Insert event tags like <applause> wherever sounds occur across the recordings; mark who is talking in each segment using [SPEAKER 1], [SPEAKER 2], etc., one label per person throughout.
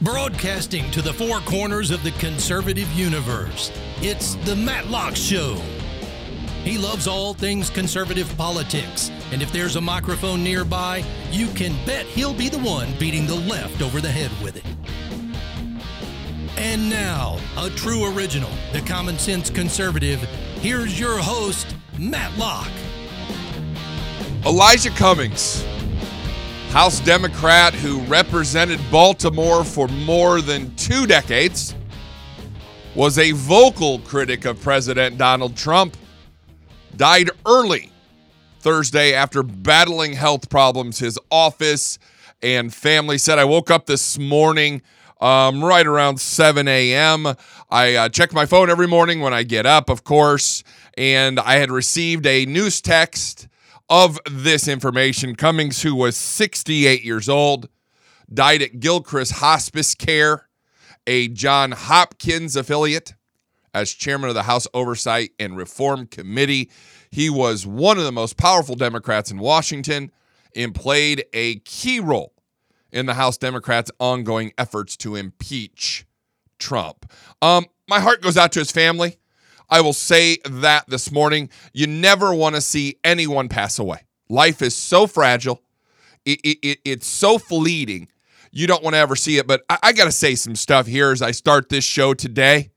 [SPEAKER 1] Broadcasting to the four corners of the conservative universe, it's the Matlock Show. He loves all things conservative politics, and if there's a microphone nearby, you can bet he'll be the one beating the left over the head with it. And now, a true original, the common sense conservative, here's your host, Matlock.
[SPEAKER 2] Elijah Cummings, House Democrat who represented Baltimore for more than two decades, was a vocal critic of President Donald Trump, died early Thursday after battling health problems. His office and family said, I woke up this morning um, right around 7 a.m. I uh, check my phone every morning when I get up, of course, and I had received a news text of this information. Cummings, who was 68 years old, died at Gilchrist Hospice Care, a John Hopkins affiliate, as chairman of the House Oversight and Reform Committee. He was one of the most powerful Democrats in Washington and played a key role in the House Democrats' ongoing efforts to impeach Trump. Um, my heart goes out to his family. I will say that this morning. You never want to see anyone pass away. Life is so fragile, it, it, it, it's so fleeting. You don't want to ever see it. But I, I got to say some stuff here as I start this show today.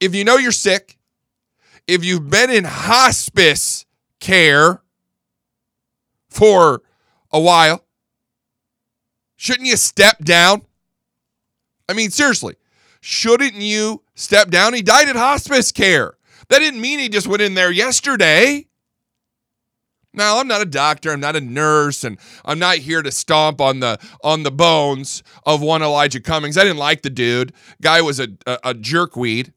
[SPEAKER 2] If you know you're sick, if you've been in hospice care for a while, shouldn't you step down? I mean, seriously, shouldn't you step down? He died at hospice care. That didn't mean he just went in there yesterday. Now, I'm not a doctor, I'm not a nurse, and I'm not here to stomp on the on the bones of one Elijah Cummings. I didn't like the dude. Guy was a, a, a jerkweed.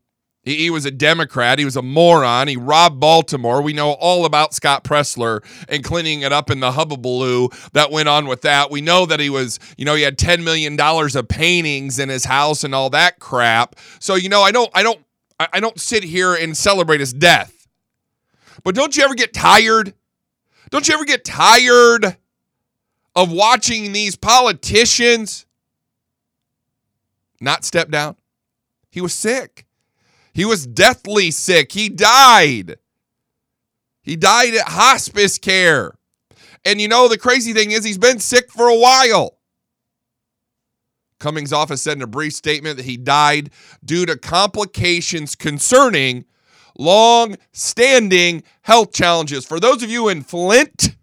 [SPEAKER 2] He, he was a Democrat. He was a moron. He robbed Baltimore. We know all about Scott Presler and cleaning it up in the hubbubaloo that went on with that. We know that he was, you know, he had $10 million of paintings in his house and all that crap. So, you know, I don't, I don't, I don't sit here and celebrate his death. But don't you ever get tired? Don't you ever get tired of watching these politicians not step down? He was sick. He was deathly sick. He died. He died at hospice care. And you know, the crazy thing is, he's been sick for a while. Cummings' office said in a brief statement that he died due to complications concerning long standing health challenges. For those of you in Flint,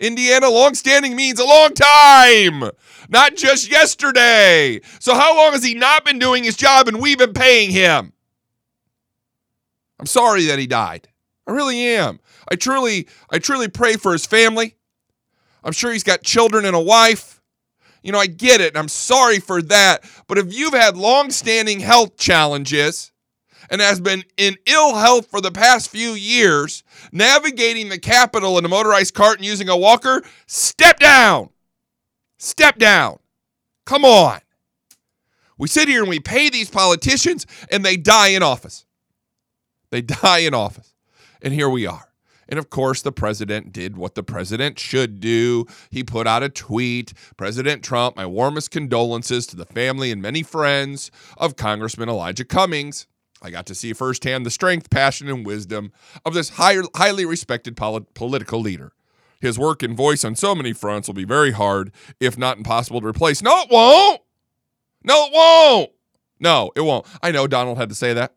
[SPEAKER 2] Indiana, long standing means a long time, not just yesterday. So, how long has he not been doing his job and we've been paying him? I'm sorry that he died. I really am. I truly, I truly pray for his family. I'm sure he's got children and a wife. You know, I get it, and I'm sorry for that. But if you've had long-standing health challenges and has been in ill health for the past few years, navigating the Capitol in a motorized cart and using a walker, step down. Step down. Come on. We sit here and we pay these politicians and they die in office. They <laughs> die in office. And here we are. And of course, the president did what the president should do. He put out a tweet President Trump, my warmest condolences to the family and many friends of Congressman Elijah Cummings. I got to see firsthand the strength, passion, and wisdom of this high, highly respected poli- political leader. His work and voice on so many fronts will be very hard, if not impossible, to replace. No, it won't. No, it won't. No, it won't. I know Donald had to say that.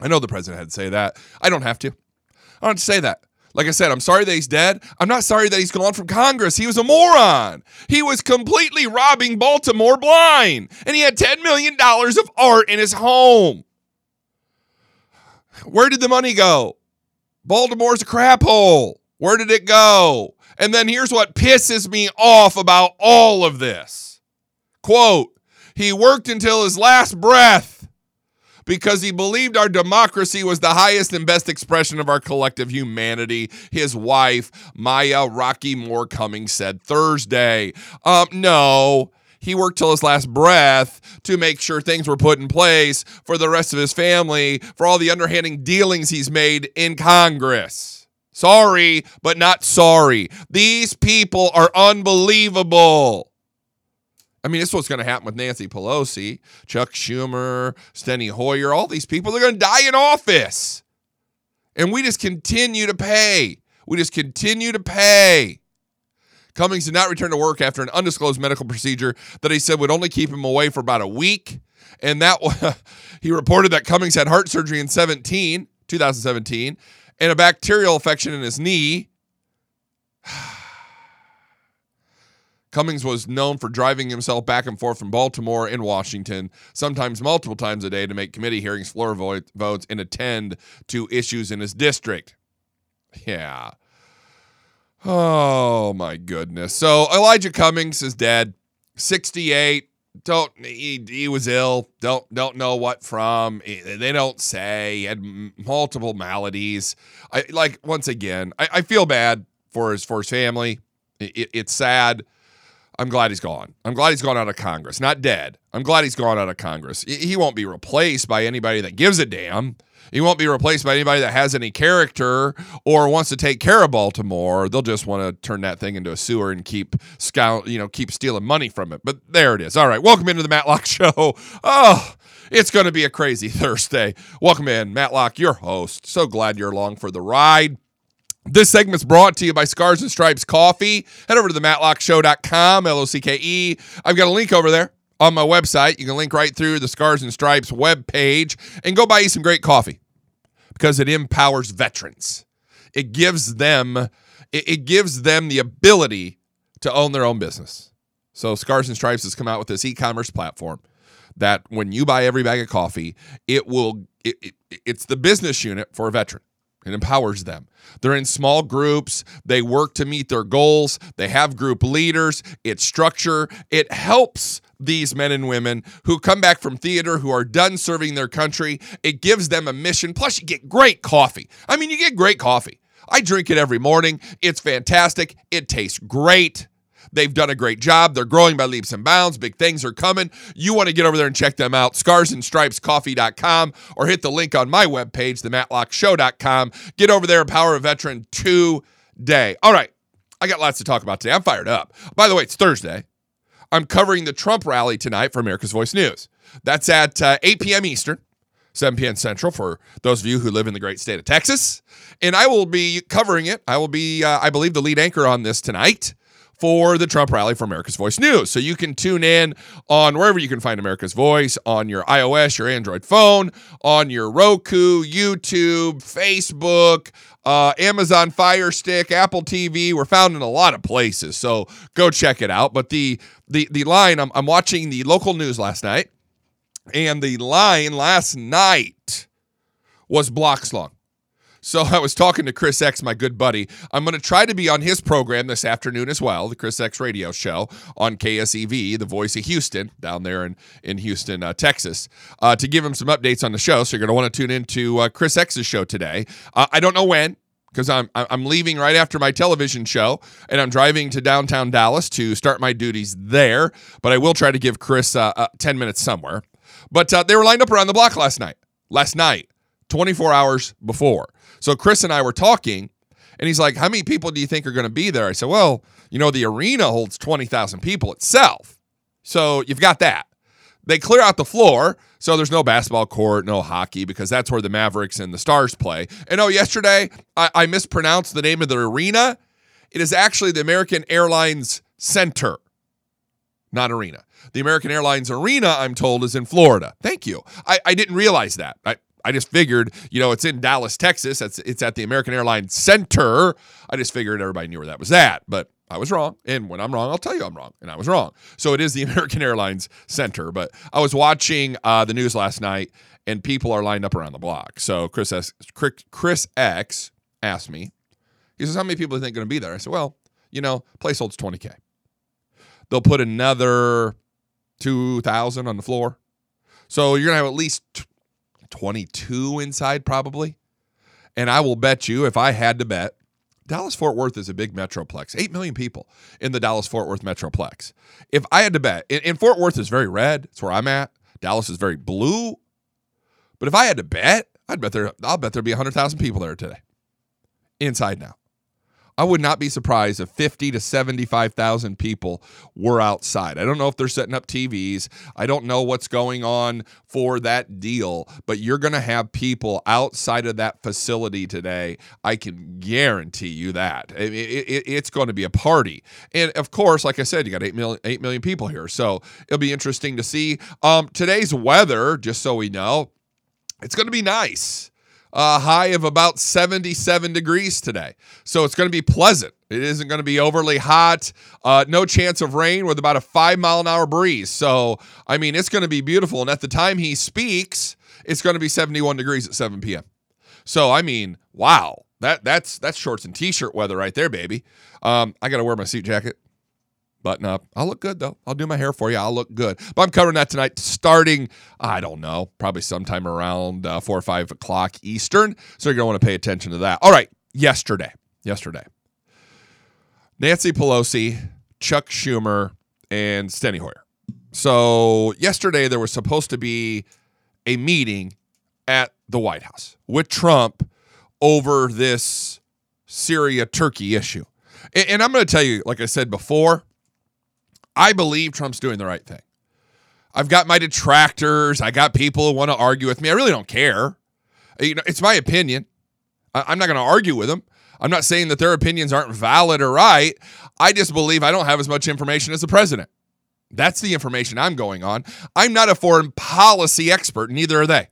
[SPEAKER 2] I know the president had to say that. I don't have to. I don't have to say that. Like I said, I'm sorry that he's dead. I'm not sorry that he's gone from Congress. He was a moron. He was completely robbing Baltimore blind. And he had $10 million of art in his home. Where did the money go? Baltimore's a crap hole. Where did it go? And then here's what pisses me off about all of this. Quote, he worked until his last breath because he believed our democracy was the highest and best expression of our collective humanity. His wife, Maya Rockeymoore Cummings, said Thursday. Um, no. He worked till his last breath to make sure things were put in place for the rest of his family for all the underhanding dealings he's made in Congress. Sorry, but not sorry. These people are unbelievable. I mean, this is what's going to happen with Nancy Pelosi, Chuck Schumer, Steny Hoyer. All these people, they're going to die in office. And we just continue to pay. We just continue to pay. Cummings did not return to work after an undisclosed medical procedure that he said would only keep him away for about a week. And that <laughs> he reported that Cummings had heart surgery in 17, 2017, and a bacterial infection in his knee. <sighs> <sighs> Cummings was known for driving himself back and forth from Baltimore and Washington, sometimes multiple times a day, to make committee hearings, floor votes, and attend to issues in his district. Yeah. Oh my goodness. So Elijah Cummings is dead. 68. Don't he, he was ill. Don't don't know what from. They don't say. He had multiple maladies. I like once again. I, I feel bad for his for his family. It, it's sad. I'm glad he's gone. I'm glad he's gone out of Congress. Not dead. I'm glad he's gone out of Congress. He won't be replaced by anybody that gives a damn. He won't be replaced by anybody that has any character or wants to take care of Baltimore. They'll just want to turn that thing into a sewer and keep scout, you know, keep stealing money from it. But there it is. All right, welcome into the Matlock <laughs> Show. Oh, it's going to be a crazy <laughs> Thursday. Welcome in, Matlock, your host. So glad you're along for the ride. This segment's brought to you by Scars and Stripes Coffee. Head over to the matlockshow.com, L O C K E. I've got a link over there on my website. You can link right through the Scars and Stripes web page and go buy you some great coffee because it empowers veterans. It gives them it, it gives them the ability to own their own business. So Scars and Stripes has come out with this e-commerce platform that when you buy every bag of coffee, it will it, it, it's the business unit for a veteran. It empowers them. They're in small groups. They work to meet their goals. They have group leaders. It's structure. It helps these men and women who come back from theater, who are done serving their country. It gives them a mission. Plus, you get great coffee. I mean, you get great coffee. I drink it every morning. It's fantastic. It tastes great. They've done a great job. They're growing by leaps and bounds. Big things are coming. You want to get over there and check them out. Scarsandstripescoffee.com or hit the link on my webpage, thematlockshow.com. Get over there, and power a veteran today. All right. I got lots to talk about today. I'm fired up. By the way, it's Thursday. I'm covering the Trump rally tonight for America's Voice News. That's at uh, 8 p.m. Eastern. 7 p.m. Central for those of you who live in the great state of Texas. And I will be covering it. I will be, uh, I believe, the lead anchor on this tonight for the Trump rally for America's Voice News. So you can tune in on wherever you can find America's Voice on your iOS, your Android phone, on your Roku, YouTube, Facebook, uh, Amazon Fire Stick, Apple TV. We're found in a lot of places, so go check it out. But the the the line I'm, I'm watching the local news last night, and the line last night was blocks long. So <laughs> I was talking to Chris X, my good buddy. I'm going to try to be on his program this afternoon as well, the Chris X radio show on KSEV, the voice of Houston, down there in, in Houston, uh, Texas, uh, to give him some updates on the show. So you're going to want to tune into uh, Chris X's show today. Uh, I don't know when because I'm I'm leaving right after my television show, and I'm driving to downtown Dallas to start my duties there. But I will try to give Chris uh, uh, ten minutes somewhere. But uh, they were lined up around the block last night. Last night, 24 hours before. So Chris and I were talking, and he's like, How many people do you think are going to be there? I said, Well, you know, the arena holds 20,000 people itself. So you've got that. They clear out the floor, so there's no basketball court, no hockey, because that's where the Mavericks and the Stars play. And oh, yesterday I, I mispronounced the name of the arena. It is actually the American Airlines Center, not arena. The American Airlines Arena, I'm told, is in Florida. Thank you. I, I didn't realize that. I, I just figured, you know, it's in Dallas, Texas. It's, it's at the American Airlines Center. I just figured everybody knew where that was at, but I was wrong. And when I'm wrong, I'll tell you I'm wrong. And I was wrong. So it is the <laughs> American Airlines Center. But I was watching uh, the news last night, and people are lined up around the block. So Chris S, Chris X asked me, He says, How many people do you think going to be there? I said, Well, you know, place holds 20K. They'll put another 2,000 on the floor. So you're going to have at least 22 inside, probably. And I will bet you, if I had to bet, Dallas Fort Worth is a big metroplex, 8 million people in the Dallas Fort Worth metroplex. If I had to bet, and, Fort Worth is very red, it's where I'm at. Dallas is very blue. But if I had to bet, I'd bet there, I'll bet there'd be 100,000 people there today. Inside now. I would not be surprised if 50 to 75,000 people were outside. I don't know if they're setting up TVs. I don't know what's going on for that deal, but you're going to have people outside of that facility today. I can guarantee you that. It, it, it's going to be a party. And of course, like I said, you got 8 million, 8 million people here. So it'll be interesting to see. Um, today's weather, just so we know, it's going to be nice a high of about 77 degrees today. So it's going to be pleasant. It isn't going to be overly hot. Uh, no chance of rain with about a five mile an hour breeze. So, I mean, it's going to be beautiful. And at the time he speaks, it's going to be 71 degrees at 7 p.m. So, I mean, wow. That that's that's shorts and t-shirt weather right there, baby. Um, I got to wear my suit jacket button up. I'll look good though. I'll do my hair for you. I'll look good. But I'm covering that tonight, starting, I don't know, probably sometime around uh, four or five o'clock Eastern. So you're going to want to pay attention to that. All right. Yesterday, yesterday, Nancy Pelosi, Chuck Schumer, and Steny Hoyer. So yesterday, there was supposed to be a meeting at the White House with Trump over this Syria Turkey issue. And I'm going to tell you, like I said before, I believe Trump's doing the right thing. I've got my detractors. I got people who want to argue with me. I really don't care. You know, it's my opinion. I- am not going to argue with them. I'm not saying that their opinions aren't valid or right. I just believe I don't have as much information as the president. That's the information I'm going on. I'm not a foreign policy expert, neither are they.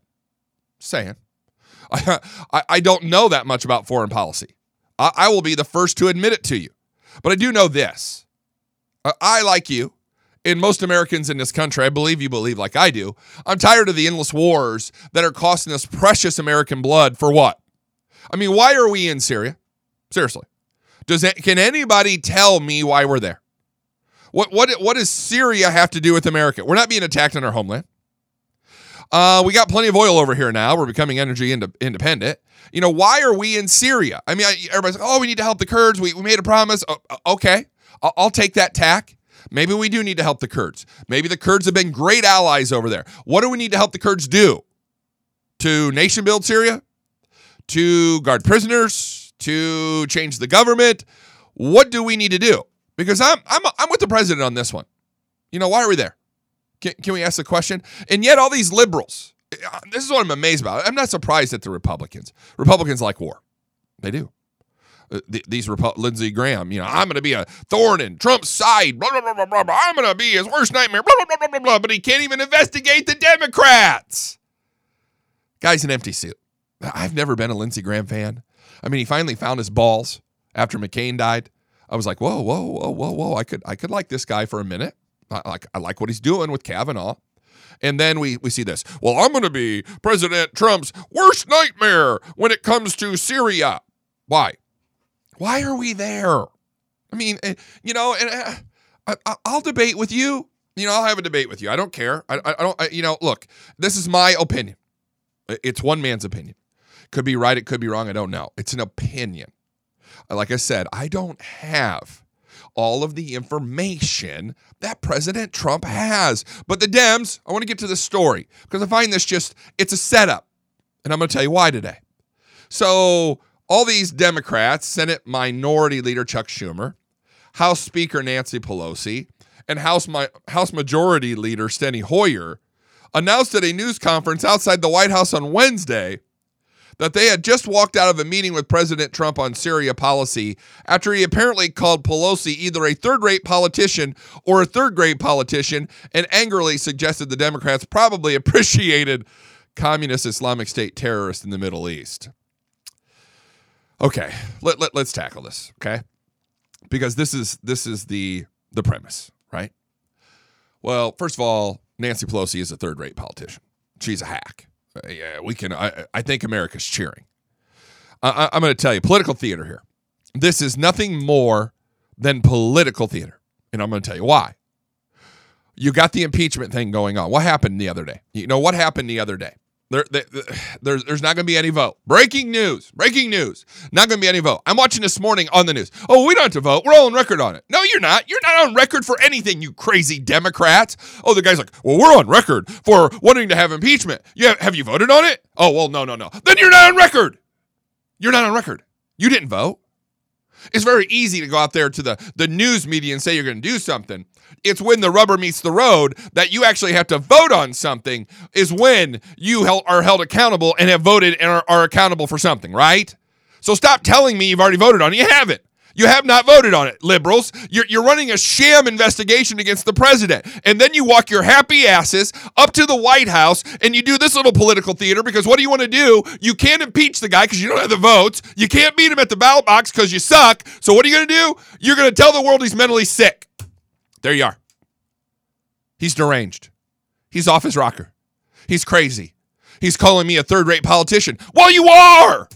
[SPEAKER 2] Saying. <laughs> I, I, don't know that much about foreign policy. I, I will be the first to admit it to you. But I do know this I, like you, and most Americans in this country, I believe you believe like I do, I'm tired of the endless wars that are costing us precious American blood for what? I mean, why are we in Syria? Seriously. Does it, can anybody tell me why we're there? What what what does Syria have to do with America? We're not being attacked on our homeland. Uh, we got plenty of oil over here now. We're becoming energy ind- independent. You know, why are we in Syria? I mean, everybody's like, oh, we need to help the Kurds. We, we made a promise. Oh, okay. I'll, take that tack. Maybe we do need to help the Kurds. Maybe the Kurds have been great allies over there. What do we need to help the Kurds do? To nation build Syria? To guard prisoners? To change the government? What do we need to do? Because I'm I'm I'm with the president on this one. You know, why are we there? Can, can we ask the question? And yet all these liberals, eh, uh, this is what I'm amazed about. I'm not surprised at the Republicans. Republicans like war. They do. Uh, these Repu- Lindsey Graham, you know, I'm going to be a thorn in Trump's side. Blah, blah, blah, blah, blah. I'm going to be his worst nightmare. Blah, blah, blah, blah, blah, But he can't even investigate the Democrats. Guy's an empty suit. I've never been a Lindsey Graham fan. I mean, he finally found his balls after McCain died. I was like, whoa, whoa, whoa, whoa, whoa. I could, I could like this guy for a minute. I like, I like what he's doing with Kavanaugh. And then we, we see this. Well, I'm going to be President Trump's worst nightmare when it comes to Syria. Why? Why are we there? I mean, eh, you know, and uh, I, will debate with you. You know, I'll have a debate with you. I don't care. I, I don't. I, you know, look, this is my opinion. It's one man's opinion. Could be right. It could be wrong. I don't know. It's an opinion. Like I said, I don't have all of the information that President Trump has. But the Dems, I want to get to the story because I find this just, it's a setup. And I'm going to tell you why today. So all these Democrats, Senate Minority Leader Chuck Schumer, House Speaker Nancy Pelosi, and House, House Majority Leader Steny Hoyer announced at a news conference outside the White House on Wednesday that they had just walked out of a meeting with President Trump on Syria policy after he apparently called Pelosi either a third rate politician or a third grade politician and angrily suggested the Democrats probably <laughs> appreciated communist Islamic State terrorists in the Middle East. Okay, let, let let's tackle this, okay? Because this is this is the the premise, right? Well, first of all, Nancy Pelosi is a third-rate politician. She's a hack. Uh, yeah, we can. I, I think America's cheering. I, I'm going to tell you political theater here. this is nothing more than political theater. And I'm going to tell you why. You got the impeachment thing going on. What happened the other day? You know what happened the other day? There, there, there's, there's not going to be any vote. Breaking news. Breaking news. Not going to be any vote. I'm watching this morning on the news. Oh, we don't have to vote. We're all on record on it. No, you're not. You're not on record for anything, you crazy Democrats. Oh, the guy's like, well, we're on record for wanting to have impeachment. Yeah, have you voted on it? Oh, well, no, no, no. Then you're not on record. You're not on record. You didn't vote. It's very easy to go out there to the, the news media and say you're going to do something. It's when the rubber meets the road that you actually have to vote on something, is when you are held accountable and have voted and are, are accountable for something, right? So stop telling me you've already voted on it. You haven't. You have not voted on it, liberals. You're, you're running a sham investigation against the president. And then you walk your happy asses up to the White House and you do this little political theater because what do you want to do? You can't impeach the guy because you don't have the votes. You can't beat him at the ballot box because you suck. So what are you going to do? You're going to tell the world he's mentally sick. There you are. He's deranged. He's off his rocker. He's crazy. He's calling me a third rate politician. Well, you are.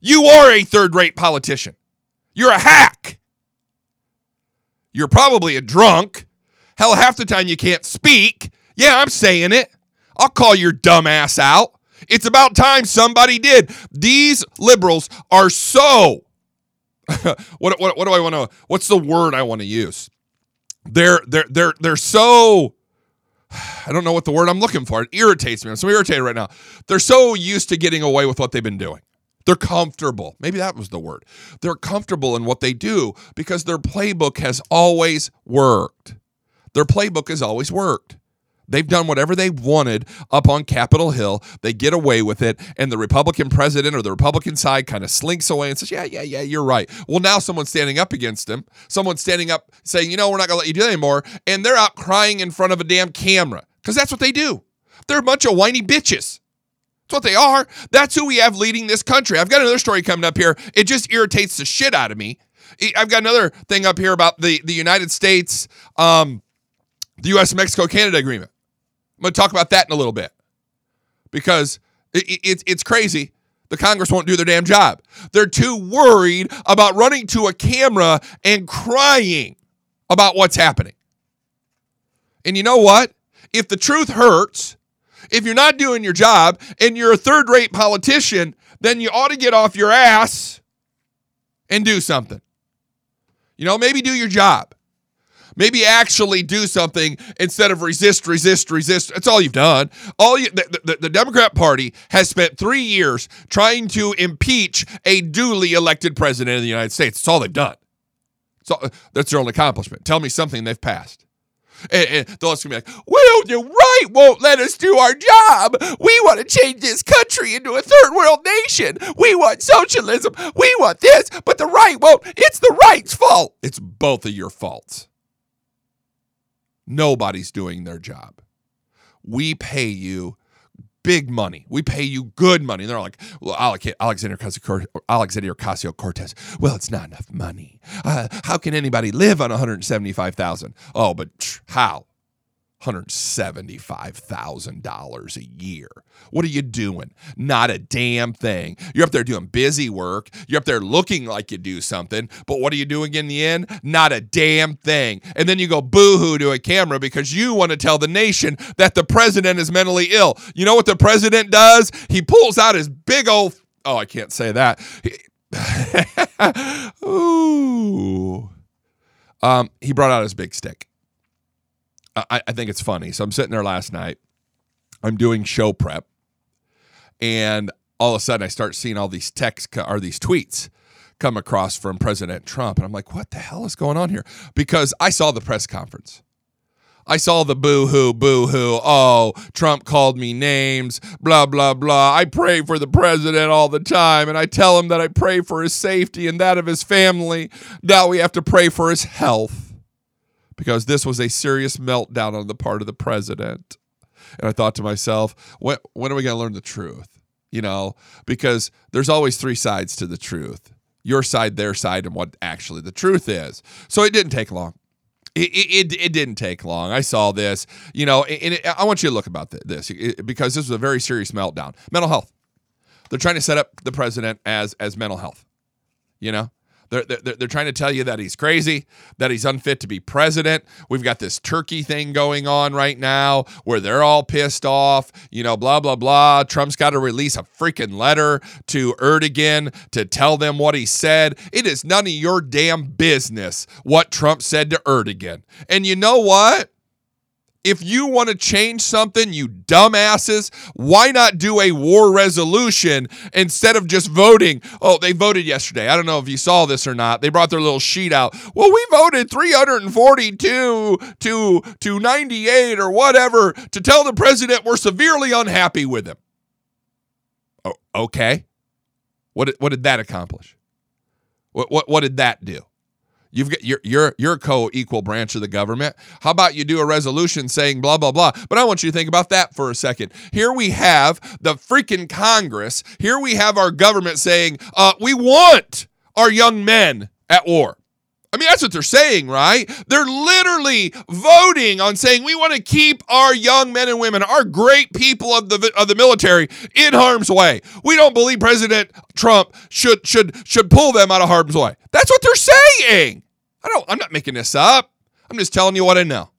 [SPEAKER 2] You are a third rate politician. You're a hack. You're probably a drunk. Hell, half the time you can't speak. Yeah, I'm saying it. I'll call your dumb ass out. It's about time somebody did. These liberals are so. <laughs> what, what, what do I want to? What's the word I want to use? They're they're they're they're so. <sighs> I don't know what the word I'm looking for. It irritates me. I'm so irritated right now. They're so used to getting away with what they've been doing. They're comfortable. Maybe that was the word. They're comfortable in what they do because their playbook has always worked. Their playbook has always worked. They've done whatever they wanted up on Capitol Hill. They get away with it, and the Republican president or the Republican side kind of slinks away and says, Yeah, yeah, yeah, you're right. Well, now someone's standing up against him. Someone's standing up saying, You know, we're not going to let you do that anymore. And they're out crying in front of a damn camera because that's what they do. They're a bunch of whiny bitches. That's what they are. That's who we have leading this country. I've got another story coming up here. It just irritates the shit out of me. I've got another thing up here about the, the United States, um, the U.S. Mexico Canada agreement. I'm going to talk about that in a little bit because it, it, it's crazy. The Congress won't do their damn job. They're too worried about running to a camera and crying about what's happening. And you know what? If the truth hurts, if you're not doing your job and you're a third rate politician, then you ought to get off your ass and do something. You know, maybe do your job. Maybe actually do something instead of resist, resist, resist. That's all you've done. All you, the, the, the Democrat Party has spent three years trying to impeach a duly elected president of the United States. That's all they've done. So that's their only accomplishment. Tell me something they've passed. And, and they'll also be like, well, the right won't let us do our job. We want to change this country into a third world nation. We want socialism. We want this, but the right won't. It's the right's fault. It's both of your faults. Nobody's doing their job. We pay you big money. We pay you good money. And they're like, well, Alexander Ocasio Cortez. Well, it's not enough money. Uh, how can anybody live on 175,000? Oh, but how? $175,000 a year. What are you doing? Not a damn thing. You're up there doing busy work. You're up there looking like you do something, but what are you doing in the end? Not a damn thing. And then you go boo hoo to a camera because you want to tell the nation that the president is mentally ill. You know what the president does? He pulls out his big old, oh, I can't say that. <laughs> Ooh. Um, he brought out his big stick I, I think it's funny. So I'm sitting there last night. I'm doing show prep, and all of a sudden I start seeing all these texts or these tweets come across from President Trump, and I'm like, what the hell is going on here? Because I saw the press conference. I saw the boo hoo, boo hoo. Oh, Trump called me names, blah, blah, blah. I pray for the president all the time, and I tell him that I pray for his safety and that of his family. Now we have to pray for his health because this was a serious meltdown on the part of the president. And I thought to myself, when, when are we going to learn the truth? You know, because there's always three sides to the truth your side, their side, and what actually the truth is. So it didn't take long. It, it, it, didn't take long. I saw this, you know, and it, I want you to look about this because this was a very serious meltdown. Mental health. They're trying to set up the president as as mental health. You know, They're, they're, they're trying to tell you that he's crazy, that he's unfit to be president. We've got this Turkey thing going on right now where they're all pissed off, you know, blah, blah, blah. Trump's got to release a freaking letter to Erdogan to tell them what he said. It is none of your damn business what Trump said to Erdogan. And you know what? If you want to change something, you dumbasses, why not do a war resolution instead of just voting? Oh, they voted yesterday. I don't know if you saw this or not. They brought their little sheet out. Well, we voted 342 to to 98 or whatever to tell the president we're severely unhappy with him. Oh, okay. What what did that accomplish? What what what did that do? You've got you're you're you're co-equal branch of the government. How about you do a resolution saying blah blah blah? But I want you to think about that for a second. Here we have the freaking Congress. Here we have our government saying, uh, we want our young men at war. I mean, that's what they're saying, right? They're literally voting on saying we want to keep our young men and women, our great people of the of the military, in harm's way. We don't believe President Trump should should should pull them out of harm's way. That's what they're saying. I don't. I'm not making this up. I'm just telling you what I know.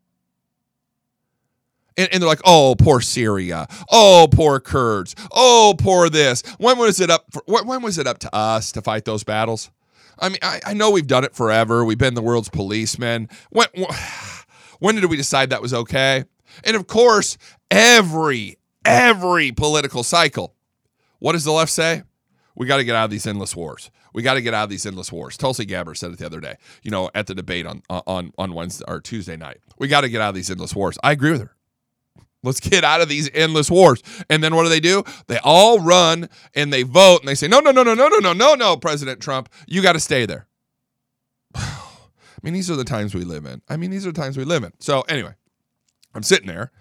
[SPEAKER 2] And, and, they're like, oh, poor Syria. Oh, poor Kurds. Oh, poor this. When was it up? For, when was it up to us to fight those battles? I mean, I, I know we've done it forever. We've been the world's policemen. When, <sighs> when did we decide that was okay? And of course, every, every political cycle, what does the left say? We got to get out of these endless wars. We got to get out of these endless wars. Tulsi Gabbard said it the other day, you know, at the debate on on on Wednesday or Tuesday night. We got to get out of these endless wars. I agree with her. Let's get out of these endless wars. And then what do they do? They all run and they vote and they say, no, no, no, no, no, no, no, no, no, President Trump, you got to stay there. <sighs> I mean, these are the times we live in. I mean, these are the times we live in. So anyway, I'm sitting there.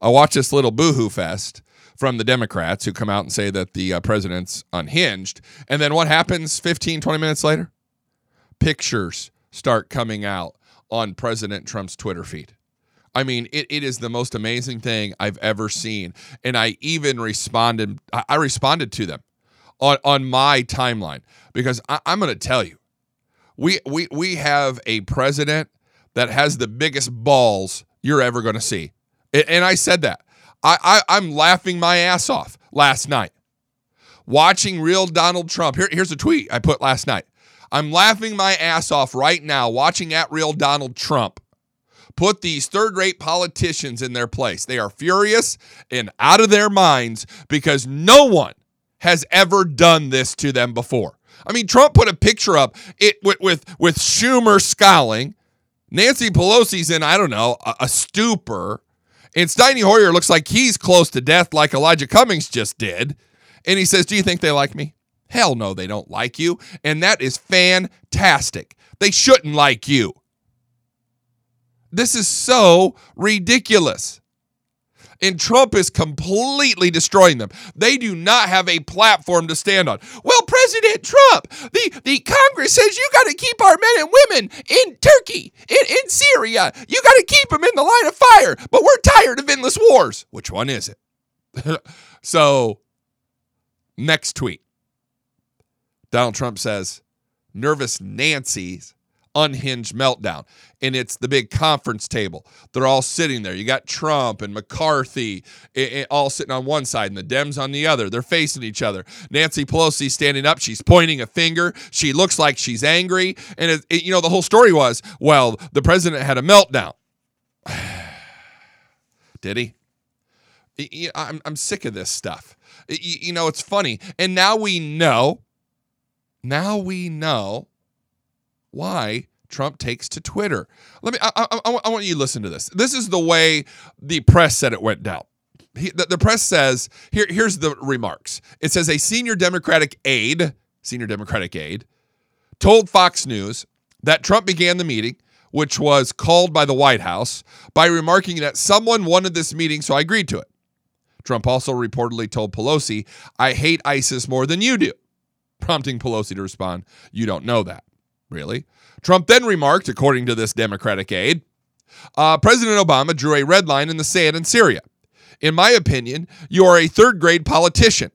[SPEAKER 2] I watch this little boohoo fest from the Democrats who come out and say that the uh, president's unhinged. And then what happens 15, 20 minutes later? Pictures start coming out on President Trump's Twitter feed. I mean, it, it is the most amazing thing I've ever seen. And I even responded, I responded to them on, on my timeline because I, I'm going to tell you, we, we, we have a president that has the biggest balls you're ever going to see. And I said that. I, I, I'm laughing my ass off last night watching real Donald Trump. Here, here's a tweet I put last night. I'm laughing my ass off right now watching at real Donald Trump put these third rate politicians in their place. They are furious and out of their minds because no one has ever done this to them before. I mean, Trump put a picture up it with with, with Schumer scowling. Nancy Pelosi's in, I don't know, a, a stupor. And Steny Hoyer looks like he's close to death, like Elijah Cummings just did. And he says, Do you think they like me? Hell no, they don't like you. And that is fantastic. They shouldn't like you. This is so ridiculous. And Trump is completely destroying them. They do not have a platform to stand on. Well, President Trump, the, the Congress says you got to keep our men and women in Turkey, in, in Syria. You got to keep them in the line of fire. But we're tired of endless wars. Which one is it? <laughs> so, next tweet Donald Trump says, nervous Nancy's unhinged meltdown. And it's the big conference table. They're all sitting there. You got Trump and McCarthy it, it, all sitting on one side and the Dems on the other. They're facing each other. Nancy Pelosi standing up. She's pointing a finger. She looks like she's angry. And, it, you know, the whole story was well, the president had a meltdown. <sighs> Did he? I'm, I'm sick of this stuff. You know, it's funny. And now we know, now we know why Trump takes to Twitter. Let me. I, I, I, want you to listen to this. This is the way the press said it went down. He, the, the, press says here. Here's the remarks. It says a senior Democratic aide, senior Democratic aide, told Fox News that Trump began the meeting, which was called by the White House, by remarking that someone wanted this meeting, so I agreed to it. Trump also reportedly told Pelosi, "I hate ISIS more than you do," prompting Pelosi to respond, "You don't know that." Really? Trump then remarked, according to this Democratic aide, uh, President Obama drew a red line in the sand in Syria. In my opinion, you are a third grade politician.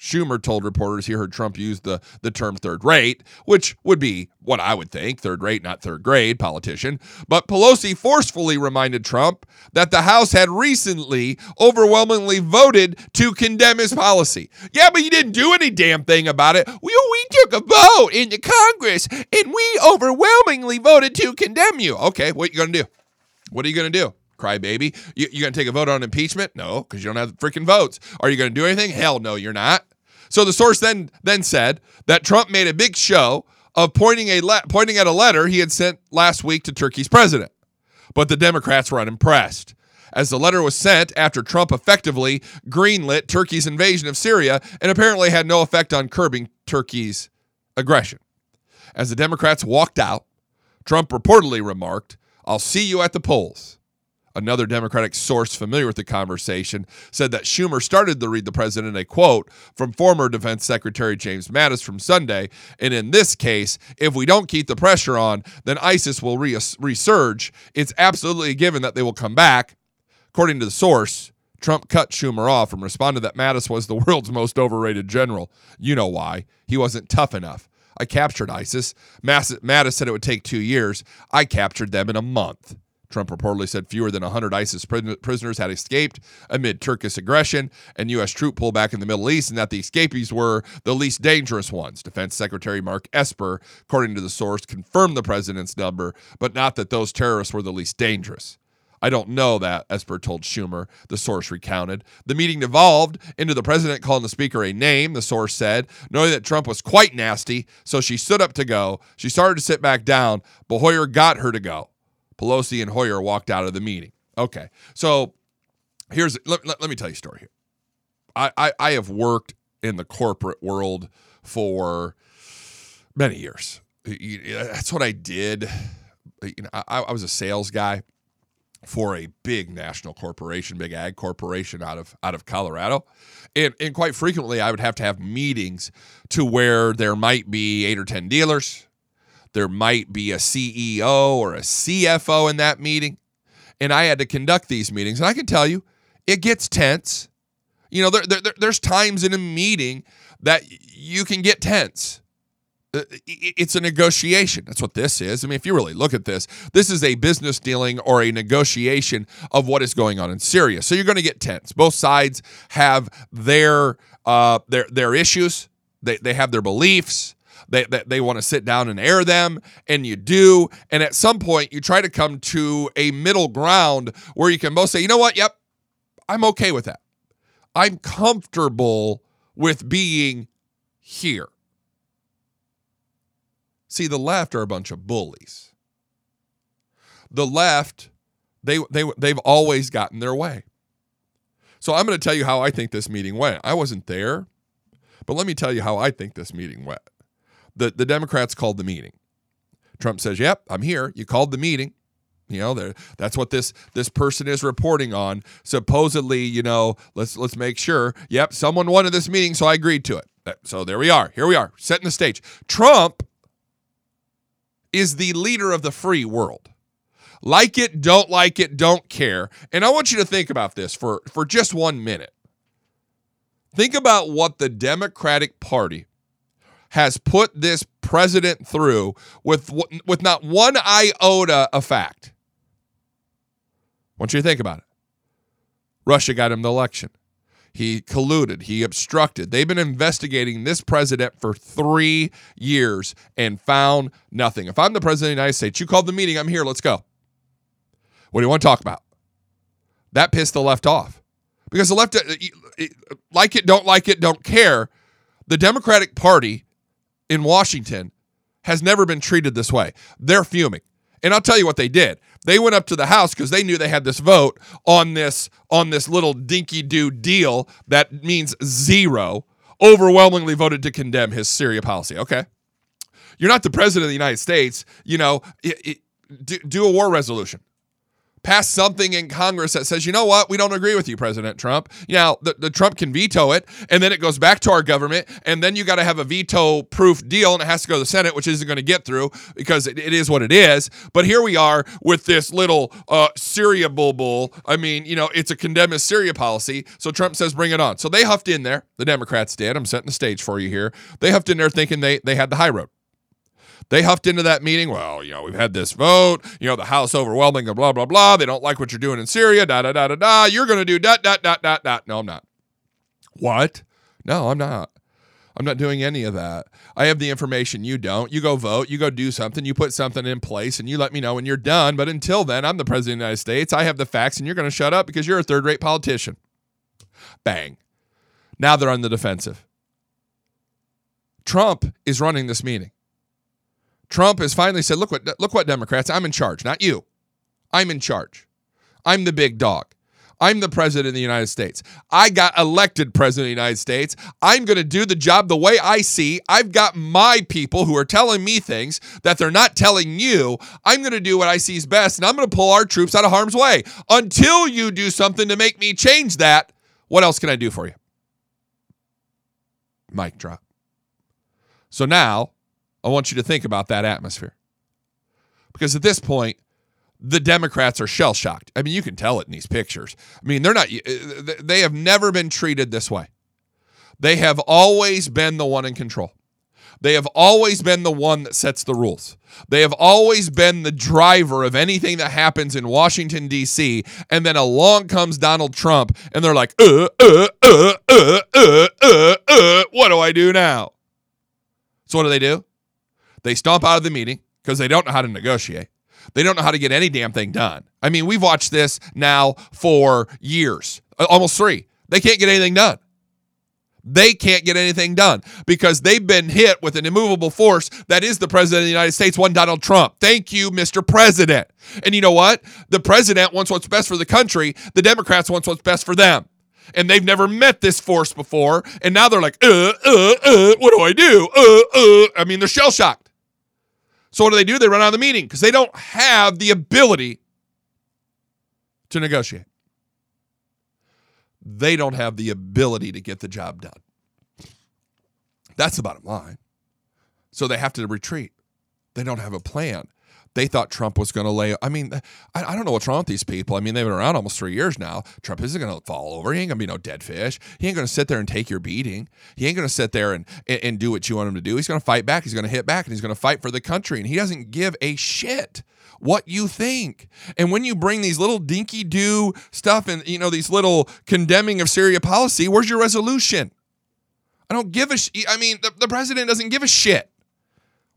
[SPEAKER 2] Schumer told reporters he heard Trump use the, the term third rate, which would be what I would think third rate, not third grade politician. But Pelosi forcefully reminded Trump that the House had recently overwhelmingly voted to condemn his policy. Yeah, but you didn't do any damn thing about it. We, we took a vote in the Congress and we overwhelmingly voted to condemn you. Okay, what are you going to do? What are you going to do? Crybaby. You, you going to take a vote on impeachment? No, because you don't have freaking votes. Are you going to do anything? Hell no, you're not. So the source then then said that Trump made a big show of pointing a le- pointing at a letter he had sent last week to Turkey's president. But the Democrats were unimpressed. As the letter was sent after Trump effectively greenlit Turkey's invasion of Syria and apparently had no effect on curbing Turkey's aggression. As the Democrats walked out, Trump reportedly remarked, I'll see you at the polls. Another Democratic source familiar with the conversation said that Schumer started to read the president a quote from former Defense Secretary James Mattis from Sunday. And in this case, if we don't keep the pressure on, then ISIS will re- resurge. It's absolutely given that they will come back. According to the source, Trump cut Schumer off and responded that Mattis was the <laughs> world's most overrated general. You know why. He wasn't tough enough. I captured ISIS. Mattis said it would take two years. I captured them in a month. Trump reportedly said fewer than 100 ISIS prisoners had escaped amid Turkish aggression and U.S. troop pullback in the Middle East, and that the escapees were the least dangerous ones. Defense Secretary Mark Esper, according to the source, confirmed the president's number, but not that those terrorists were the least dangerous. I don't know that, Esper told Schumer, the source recounted. The meeting devolved into the president calling the speaker a name, the source said, knowing that Trump was quite nasty, so she stood up to go. She started to sit back down, but Hoyer got her to go. Pelosi and Hoyer walked out of the meeting. Okay, so here's let, let, let me tell you a story here. I, I, I have worked in the corporate world for many years. That's what I did. You know, I, I was a sales guy for a big national corporation, big ag corporation out of out of Colorado. And and quite frequently I would have to have meetings to where there might be 8 or 10 dealers, there might be a CEO or a CFO in that meeting. And I had to conduct these meetings. And I can tell you, it gets tense. You know, there, there, there's times in a meeting that you can get tense. Uh, it's a negotiation. That's what this is. I mean, if you really look at this, this is a business dealing or a negotiation of what is going on in Syria. So you're going to get tense. Both sides have their uh, their their issues. They they have their beliefs. They, they, they want to sit down and air them, and you do. And at some point, you try to come to a middle ground where you can both say, you know what? Yep, I'm okay with that. I'm comfortable with being here. See, the left are a bunch of bullies. The left, they, they, they've always gotten their way. So I'm going to tell you how I think this meeting went. I wasn't there, but let me tell you how I think this meeting went the, the Democrats called the meeting. Trump says, "Yep, I'm here. You called the meeting." You know, that's what this this person is reporting on. Supposedly, you know, let's let's make sure. Yep, someone wanted this meeting, so I agreed to it. So there we are. Here we are, setting the stage. Trump is the leader of the free world. Like it, don't like it, don't care. And I want you to think about this for for just 1 minute. Think about what the Democratic Party has put this president through with with not one iota of fact. Want you to think about it. Russia got him the election. He colluded. He obstructed. They've been investigating this president for three years and found nothing. If I'm the president of the United States, you called the meeting. I'm here. Let's go. What do you want to talk about? That pissed the left off because the left, like it, don't like it, don't care. The Democratic Party in Washington has never been treated this way. They're fuming. And I'll tell you what they did. They went up to the House because they knew they had this vote on this on this little dinky do deal that means zero. Overwhelmingly voted to condemn his Syria policy. Okay, you're not the president of the United States. You know, it, it, do, do a war resolution. Pass something in Congress that says, you know what, we don't agree with you, President Trump. Now, the, the Trump can veto it, and then it goes back to our government, and then you got to have a veto proof deal, and it has to go to the Senate, which isn't going to get through because it, it is what it is. But here we are with this little uh, Syria bull. I mean, you know, it's a condemn Syria policy. So Trump says, bring it on. So they huffed in there. The Democrats did. I'm setting the stage for you here. They huffed in there thinking they, they had the high road. They huffed into that meeting. Well, you know, we've had this vote. You know, the House overwhelming, blah, blah, blah. They don't like what you're doing in Syria. Da, da, da, da, da. You're going to do dot, dot, dot, dot, dot. No, I'm not. What? No, I'm not. I'm not doing any of that. I have the information. You don't. You go vote. You go do something. You put something in place and you let me know when you're done. But until then, I'm the president of the United States. I have the facts and you're going to shut up because you're a third rate politician. Bang. Now they're on the defensive. Trump is running this meeting. Trump has finally said, "Look what look what Democrats, I'm in charge, not you. I'm in charge. I'm the big dog. I'm the president of the United States. I got elected president of the United States. I'm going to do the job the way I see. I've got my people who are telling me things that they're not telling you. I'm going to do what I see is best, and I'm going to pull our troops out of harm's way. Until you do something to make me change that, what else can I do for you? Mic drop. So now I want you to think about that atmosphere. Because at this point, the Democrats are shell shocked. I mean, you can tell it in these pictures. I mean, they're not, they have never been treated this way. They have always been the one in control. They have always been the one that sets the rules. They have always been the driver of anything that happens in Washington, D.C. And then along comes Donald Trump, and they're like, uh, uh, uh, uh, uh, uh, uh, what do I do now? So what do they do? They stomp out of the meeting because they don't know how to negotiate. They don't know how to get any damn thing done. I mean, we've watched this now for years, almost three. They can't get anything done. They can't get anything done because they've been hit with an immovable force that is the president of the United States, one Donald Trump. Thank you, Mr. President. And you know what? The president wants what's best for the country, the Democrats wants what's best for them. And they've never met this force before. And now they're like, uh, uh, uh, what do I do? Uh, uh. I mean, they're shell shocked. So what do they do? They run out of the meeting because they don't have the ability to negotiate. They don't have the ability to get the job done. That's the bottom line. So they have to retreat. They don't have a plan. They thought Trump was going to lay. I mean, I, I, don't know what's wrong with these people. I mean, they've been around almost three years now. Trump isn't going to fall over. He ain't going to be no dead fish. He ain't going to sit there and take your beating. He ain't going to sit there and, and, and do what you want him to do. He's going to fight back. He's going to hit back and he's going to fight for the country. And he doesn't give a shit what you think. And when you bring these little dinky do stuff and, you know, these little condemning of Syria policy, where's your resolution? I don't give a sh- I mean, the, the president doesn't give a shit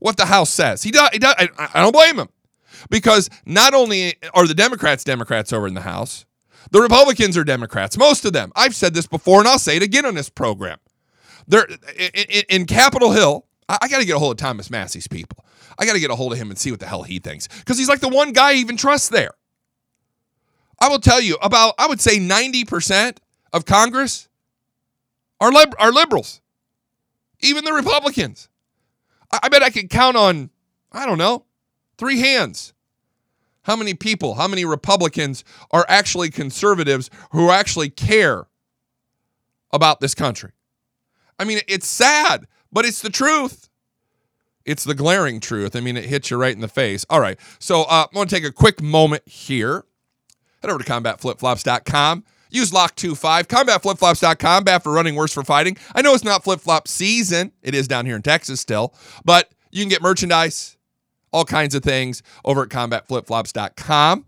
[SPEAKER 2] what the House says. He does. He does I, I don't blame him because not only are the Democrats Democrats over in the House, the Republicans are Democrats. Most of them. I've said this before, and I'll say it again on this program. They're in, in Capitol Hill. I, got to get a hold of Thomas Massie's people. I got to get a hold of him and see what the hell he thinks because he's like the one guy I even trusts there. I will tell you about. I would say ninety percent of Congress are lib- are liberals, even the Republicans. I bet I could count on, I don't know, three hands. How many people, how many Republicans are actually conservatives who actually care about this country? I mean, it's sad, but it's the truth. It's the glaring truth. I mean, it hits you right in the face. All right. So uh, I want to take a quick moment here. Head over to combatflipflops.com. Use locke25, combatflipflops.com, bad for running, worse for fighting. I know it's not flip flop season. It is down here in Texas still, but you can get merchandise, all kinds of things over at combatflipflops.com.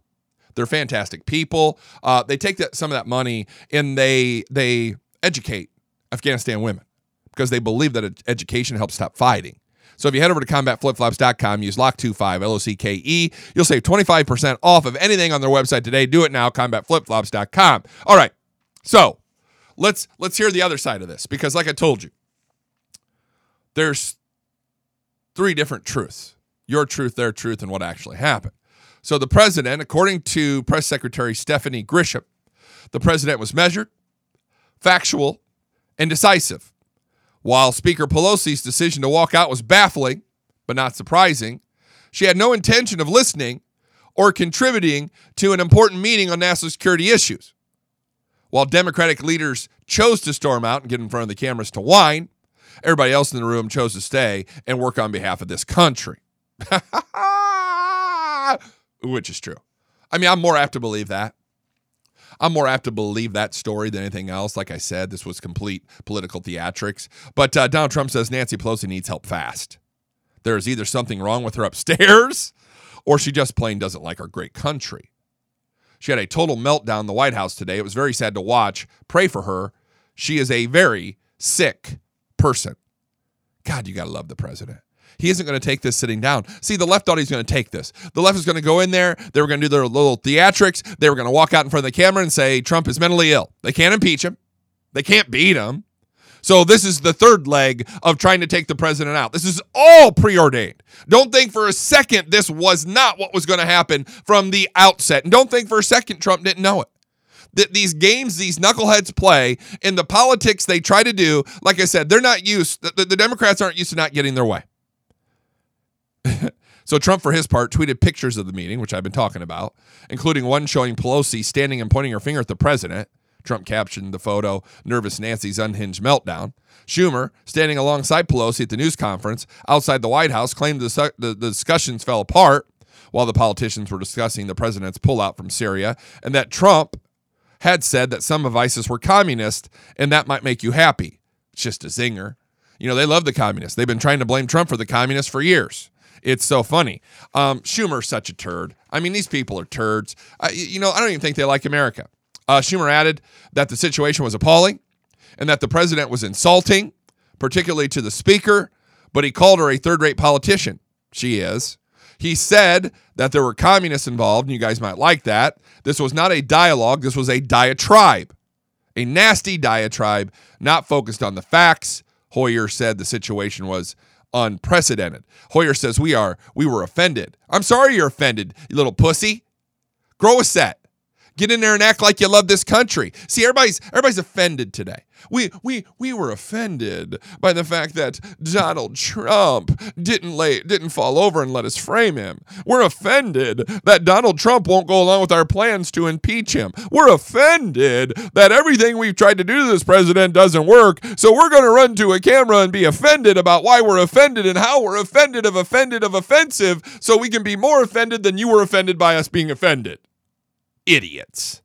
[SPEAKER 2] They're fantastic people. Uh, they take that, some of that money and they they educate Afghanistan women because they believe that education helps stop fighting. So if you head over to combatflipflops.com, use locke25, L O C K E, you'll save 25% off of anything on their website today. Do it now, combatflipflops.com. All right. So let's let's hear the other side of this because like I told you, there's three different truths. Your truth, their truth, and what actually happened. So the president, according to Press Secretary Stephanie Grisham, the president was measured, factual, and decisive. While Speaker Pelosi's decision to walk out was baffling, but not surprising, she had no intention of listening or contributing to an important meeting on national security issues. While Democratic leaders chose to storm out and get in front of the cameras to whine, everybody else in the room chose to stay and work on behalf of this country. <laughs> Which is true. I mean, I'm more apt to believe that. I'm more apt to believe that story than anything else. Like I said, this was complete political theatrics. But uh, Donald Trump says Nancy Pelosi needs help fast. There is either something wrong with her upstairs <laughs> or she just plain doesn't like our great country. She had a total meltdown in the White House today. It was very sad to watch. Pray for her. She is a very sick person. God, you got to love the president. He isn't going to take this sitting down. See, the left thought he's going to take this. The left is going to go in there. They were going to do their little theatrics. They were going to walk out in front of the camera and say Trump is mentally ill. They can't impeach him. They can't beat him. So this is the third leg of trying to take the president out. This is all preordained. Don't think for a second this was not what was going to happen from the outset. And don't think for a second Trump didn't know it that these games these knuckleheads play in the politics they try to do, like I said, they're not used, the, the Democrats aren't used to not getting their way. <laughs> so Trump, for his part, tweeted pictures of the meeting, which I've been talking about, including one showing Pelosi standing and pointing her finger at the president. Trump captioned the photo, Nervous Nancy's unhinged meltdown. Schumer, standing alongside Pelosi at the news conference outside the White House, claimed the, the, the discussions fell apart while the politicians were discussing the president's pullout from Syria, and that Trump had said that some of ISIS were communist, and that might make you happy. It's just a zinger. You know, they love the communists. They've been trying to blame Trump for the communists for years. It's so funny. Um, Schumer's such a turd. I mean, these people are turds. You know, I don't even think they like America. Uh, Schumer added that the situation was appalling and that the president was insulting, particularly to the speaker, but he called her a third rate politician. She is. He said that there were communists involved, and you guys might like that. This was not a dialogue, this was a diatribe, a nasty diatribe, not focused on the facts. Hoyer said the situation was unprecedented. Hoyer says we are we were offended. I'm sorry you're offended, you little pussy. Grow a set. Get in there and act like you love this country. See, everybody's everybody's offended today. We we we were offended by the fact that Donald Trump didn't lay didn't fall over and let us frame him. We're offended that Donald Trump won't go along with our plans to impeach him. We're offended that everything we've tried to do to this president doesn't work. So we're going to run to a camera and be offended about why we're offended and how we're offended of offended of offensive so we can be more offended than you were offended by us being offended idiots.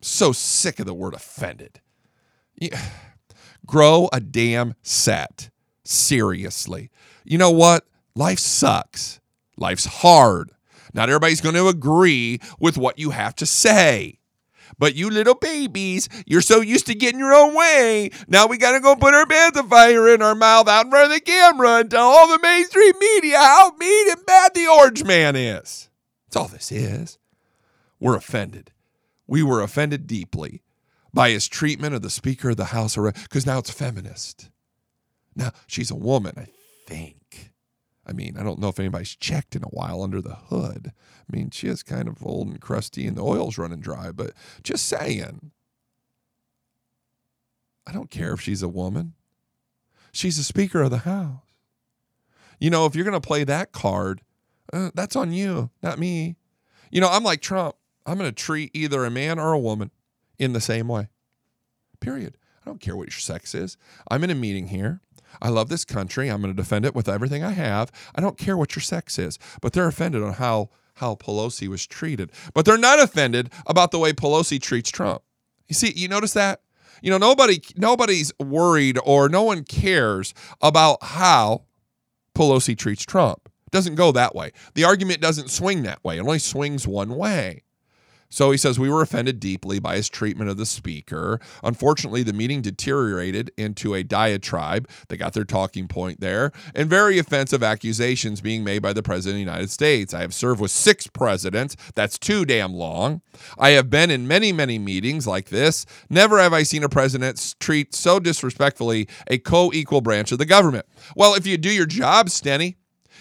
[SPEAKER 2] So sick of the word offended. Yeah. <sighs> Grow a damn set. Seriously. You know what? Life sucks. Life's hard. Not everybody's going to agree with what you have to say. But you little babies, you're so used to getting your own way. Now we got to go put our pacifier in our mouth out in front of the camera and tell all the mainstream media how mean and bad the orange man is. That's all this is were offended. We were offended deeply by his treatment of the Speaker of the House because now it's feminist. Now she's a woman, I think. I mean, I don't know if anybody's checked in a while under the hood. I mean, she is kind of old and crusty and the oil's running dry, but just saying. I don't care if she's a woman. She's the Speaker of the House. You know, if you're going to play that card, uh, that's on you, not me. You know, I'm like Trump. I'm going to treat either a man or a woman in the same way. Period. I don't care what your sex is. I'm in a meeting here. I love this country. I'm going to defend it with everything I have. I don't care what your sex is, but they're offended on how how Pelosi was treated. But they're not offended about the way Pelosi treats Trump. You see, you notice that? You know, nobody nobody's worried or no one cares about how Pelosi treats Trump. It doesn't go that way. The argument doesn't swing that way. It only swings one way. So he says, We were offended deeply by his treatment of the speaker. Unfortunately, the meeting deteriorated into a diatribe. They got their talking point there, and very offensive accusations being made by the President of the United States. I have served with six presidents. That's too damn long. I have been in many, many meetings like this. Never have I seen a president treat so disrespectfully a co equal branch of the government. Well, if you do your job, Steny,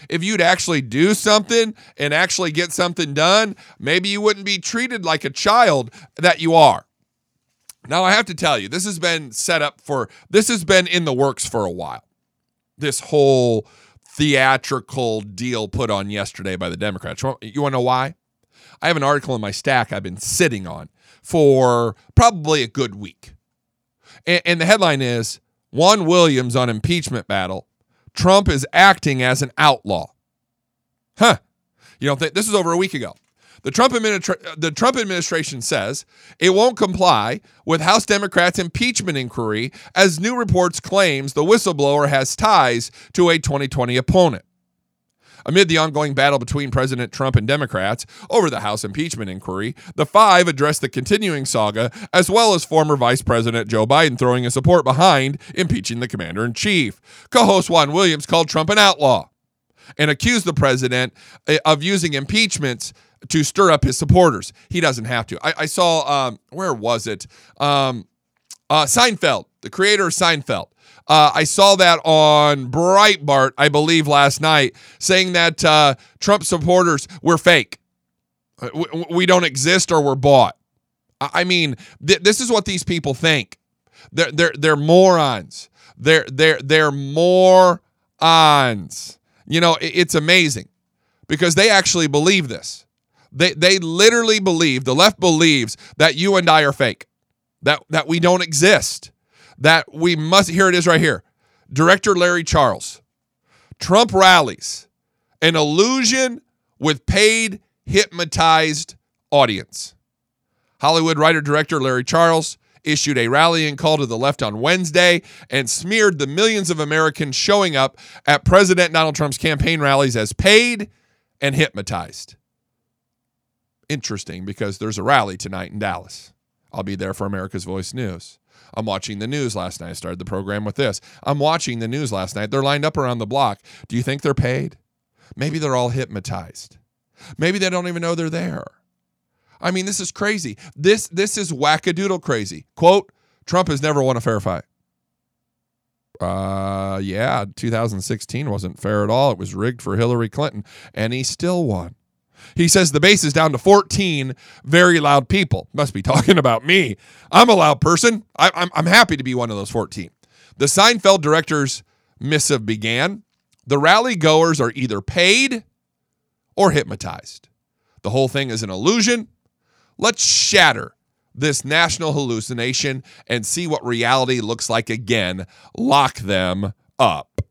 [SPEAKER 2] if you'd actually do something and actually get something done, maybe you wouldn't be treated like a child that you are. Now, I have to tell you, this has been set up for, this has been in the works for a while. This whole theatrical deal put on yesterday by the Democrats. You want to know why? I have an article in my stack I've been sitting on for probably a good week. And, and the headline is Juan Williams on impeachment battle. Trump is acting as an outlaw. Huh. You don't think this is over a week ago? The Trump, administra- the Trump administration says it won't comply with House Democrats' impeachment inquiry as new reports claims the whistleblower has ties to a 2020 opponent. Amid the ongoing battle between President Trump and Democrats over the House impeachment inquiry, the five addressed the continuing saga, as well as former Vice President Joe Biden throwing his support behind impeaching the commander in chief. Co host Juan Williams called Trump an outlaw and accused the president eh, of using impeachments to stir up his supporters. He doesn't have to. I, I saw, um, where was it? Um, uh, Seinfeld, the creator of Seinfeld. Uh, I saw that on Breitbart, I believe, last night, saying that uh, Trump supporters were fake. Uh, we, we, don't exist or we're bought. I mean, th- this is what these people think. They're they're they're morons. They're they're they're morons. You know, it, it's amazing because they actually believe this. They they literally believe the left believes that you and I are fake, that that we don't exist that we must, here it is right here. Director Larry Charles. Trump rallies, an illusion with paid, hypnotized audience. Hollywood writer director Larry Charles issued a rallying call to the left on Wednesday and smeared the millions of Americans showing up at President Donald Trump's campaign rallies as paid and hypnotized. Interesting because there's a rally tonight in Dallas. I'll be there for America's Voice News. I'm watching the news last night. I started the program with this. I'm watching the news last night. They're lined up around the block. Do you think they're paid? Maybe they're all hypnotized. Maybe they don't even know they're there. I mean, this is crazy. This this is wackadoodle crazy. Quote, Trump has never won a fair fight. Uh yeah, 2016 wasn't fair at all. It was rigged for Hillary Clinton and he still won. He says the base is down to 14 very loud people. Must be talking about me. I'm a loud person. I, I'm, I'm happy to be one of those 14. The Seinfeld director's missive began. The rally goers are either paid or hypnotized. The whole thing is an illusion. Let's shatter this national hallucination and see what reality looks like again. Lock them up.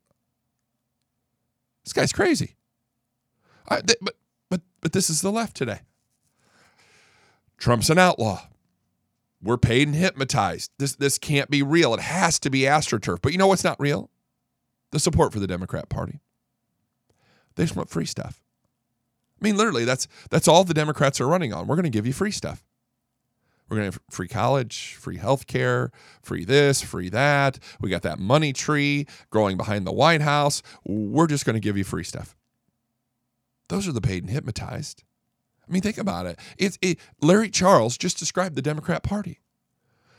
[SPEAKER 2] This guy's crazy. I, th- but but this is the left today. Trump's an outlaw. We're paid and hypnotized. This this can't be real. It has to be astroturf. But you know what's not real? The support for the Democrat Party. They just want free stuff. I mean, literally, that's that's all the Democrats are running on. We're going to give you free stuff. We're going to have free college, free health care, free this, free that. We got that money tree growing behind the White House. We're just going to give you free stuff. Those are the paid and hypnotized. I mean, think about it. It's it, Larry Charles just described the Democrat Party,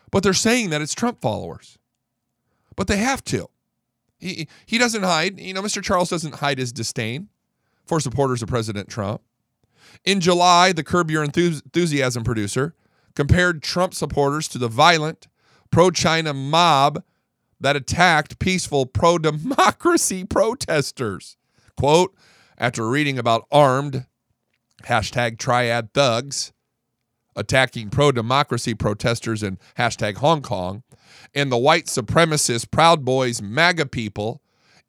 [SPEAKER 2] but they're saying that it's Trump followers, but they have to. He he doesn't hide. You know, Mr. Charles doesn't hide his disdain for supporters of President Trump. In July, the Curb Your Enthusiasm producer compared Trump supporters to the violent pro-China mob that attacked peaceful pro-democracy <laughs> protesters. Quote, after reading about armed hashtag triad thugs attacking pro democracy protesters in hashtag Hong Kong, and the white supremacist Proud Boys MAGA people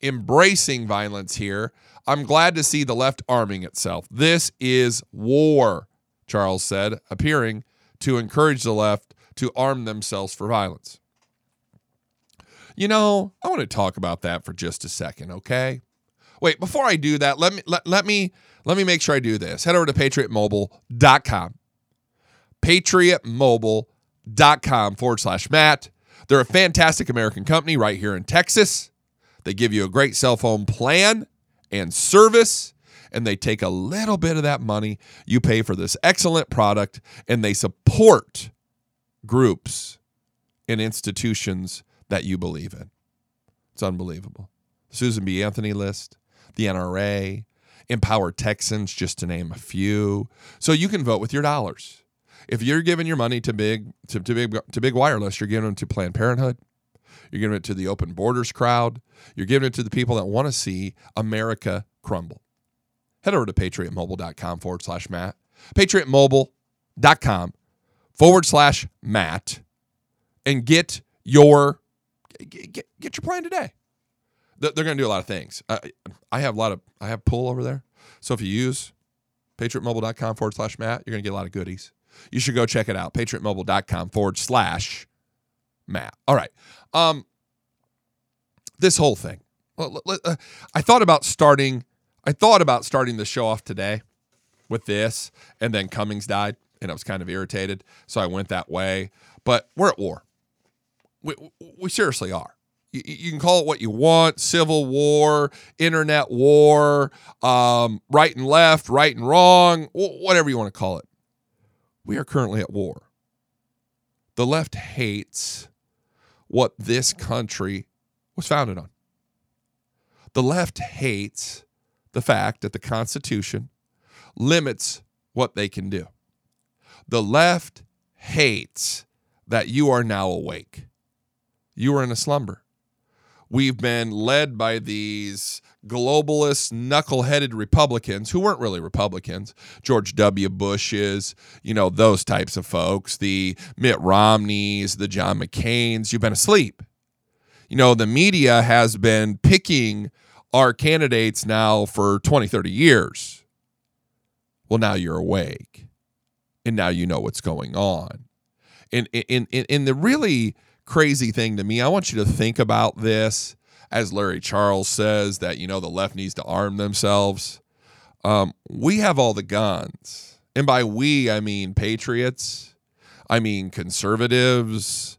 [SPEAKER 2] embracing violence here, I'm glad to see the left arming itself. This is war, Charles said, appearing to encourage the left to arm themselves for violence. You know, I want to talk about that for just a second, okay? Wait, before I do that, let me let, let me let me make sure I do this. Head over to patriotmobile.com. Patriotmobile.com forward slash Matt. They're a fantastic American company right here in Texas. They give you a great cell phone plan and service, and they take a little bit of that money you pay for this excellent product, and they support groups and institutions that you believe in. It's unbelievable. Susan B. Anthony list, the NRA, Empower Texans, just to name a few. So you can vote with your dollars. If you're giving your money to big to, to big to big wireless, you're giving it to Planned Parenthood. You're giving it to the open borders crowd. You're giving it to the people that want to see America crumble. Head over to patriotmobile.com forward slash Matt. patriotmobile.com forward slash Matt and get your get, get, get your plan today. They're going to do a lot of things. Uh, I have a lot of I have pull over there. So if you use patriotmobile.com forward slash Matt, you're going to get a lot of goodies. You should go check it out. Patriotmobile.com forward slash Matt. All right. Um, this whole thing. Uh, I thought about starting. I thought about starting the show off today with this, and then Cummings died, and I was kind of irritated, so I went that way. But we're at war. We, we seriously are. You, can call it what you want: civil war, internet war, um, right and left, right and wrong, whatever you want to call it. We are currently at war. The left hates what this country was founded on. The left hates the fact that the Constitution limits what they can do. The left hates that you are now awake. You are in a slumber. We've been led by these globalist, knuckle-headed Republicans who weren't really Republicans. George W. Bush's, you know, those types of folks, the Mitt Romneys, the John McCain's. You've been asleep. You know, the media has been picking our candidates now for 20, 30 years. Well, now you're awake. And now you know what's going on. And in in in the really crazy thing to me, I want you to think about this as Larry Charles says that you know the left needs to arm themselves. Um, we have all the guns, and by we I mean patriots, I mean conservatives.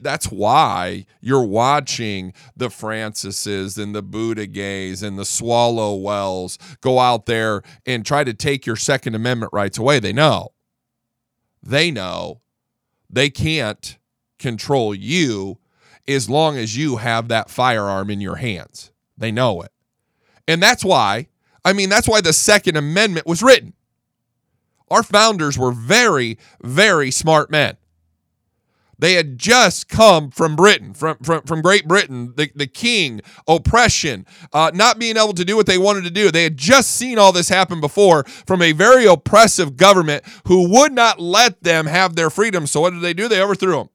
[SPEAKER 2] That's why you're watching the Francises and the Buttigiegs and the Swalwells go out there and try to take your Second Amendment rights away. They know. They know they can't control you as long as you have that firearm in your hands. They know it. And that's why, I mean, that's why the Second Amendment was written. Our founders were very, very smart men. They had just come from Britain, from, from, from Great Britain, the, the king, oppression, uh, not being able to do what they wanted to do. They had just seen all this happen before from a very oppressive government who would not let them have their freedom. So, what did they do? They overthrew them.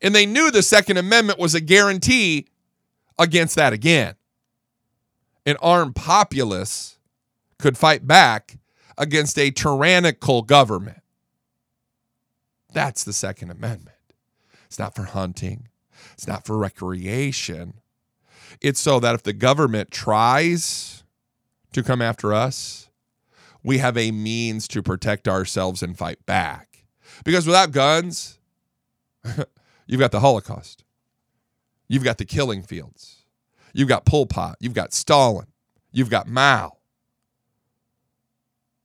[SPEAKER 2] And they knew the Second Amendment was a guarantee against that again. An armed populace could fight back against a tyrannical government. That's the Second Amendment. It's not for hunting, it's not for recreation. It's so that if the government tries to come after us, we have a means to protect ourselves and fight back. Because without guns, <laughs> You've got the Holocaust. You've got the killing fields. You've got Pol Pot. You've got Stalin. You've got Mao.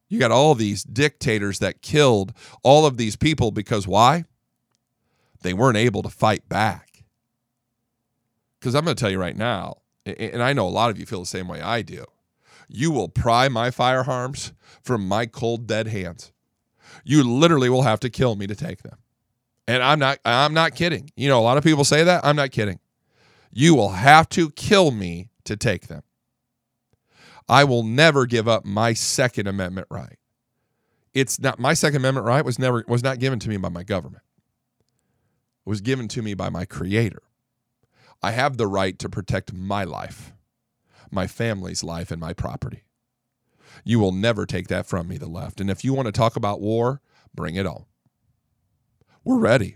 [SPEAKER 2] You got all these dictators that killed all of these people because why? They weren't able to fight back. Because I'm going to tell you right now, and I know a lot of you feel the same way I do. You will pry my firearms from my cold, dead hands. You literally will have to kill me to take them. And I'm not I'm not kidding. You know, a lot of people say that. I'm not kidding. You will have to kill me to take them. I will never give up my second amendment right. It's not my second amendment right was never was not given to me by my government. It was given to me by my creator. I have the right to protect my life, my family's life and my property. You will never take that from me the left. And if you want to talk about war, bring it on we're ready.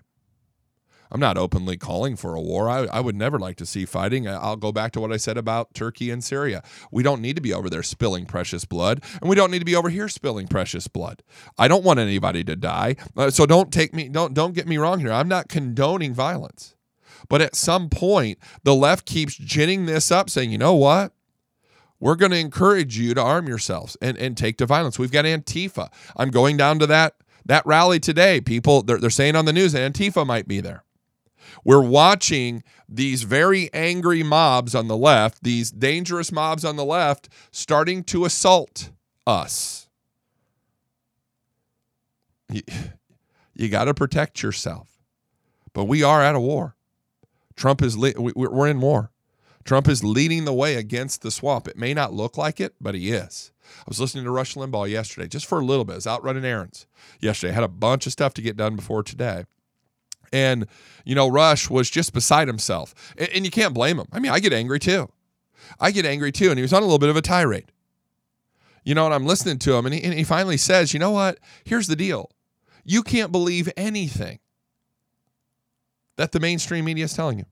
[SPEAKER 2] I'm not openly calling for a war. I, I, would never like to see fighting. I'll go back to what I said about Turkey and Syria. We don't need to be over there spilling precious blood, and we don't need to be over here spilling precious blood. I don't want anybody to die. Uh, so don't take me don't don't get me wrong here. I'm not condoning violence. But at some point, the left keeps ginning this up, saying, you know what? We're going to encourage you to arm yourselves and, and take to violence. We've got Antifa. I'm going down to that that rally today, people, they're, they're saying on the news that Antifa might be there. We're watching these very angry mobs on the left, these dangerous mobs on the left, starting to assault us. <sighs> You, you got to protect yourself. But we are at a war. Trump is, le- we're in war. Trump is leading the way against the swamp. It may not look like it, but he is. I was listening to Rush Limbaugh yesterday, just for a little bit. I was out running errands yesterday. I had a bunch of stuff to get done before today. And, you know, Rush was just beside himself. And, and you can't blame him. I mean, I get angry too. I get angry too. And he was on a little bit of a tirade. You know, and I'm listening to him, and he, and he finally says, you know what? Here's the deal. You can't believe anything that the mainstream media is telling you.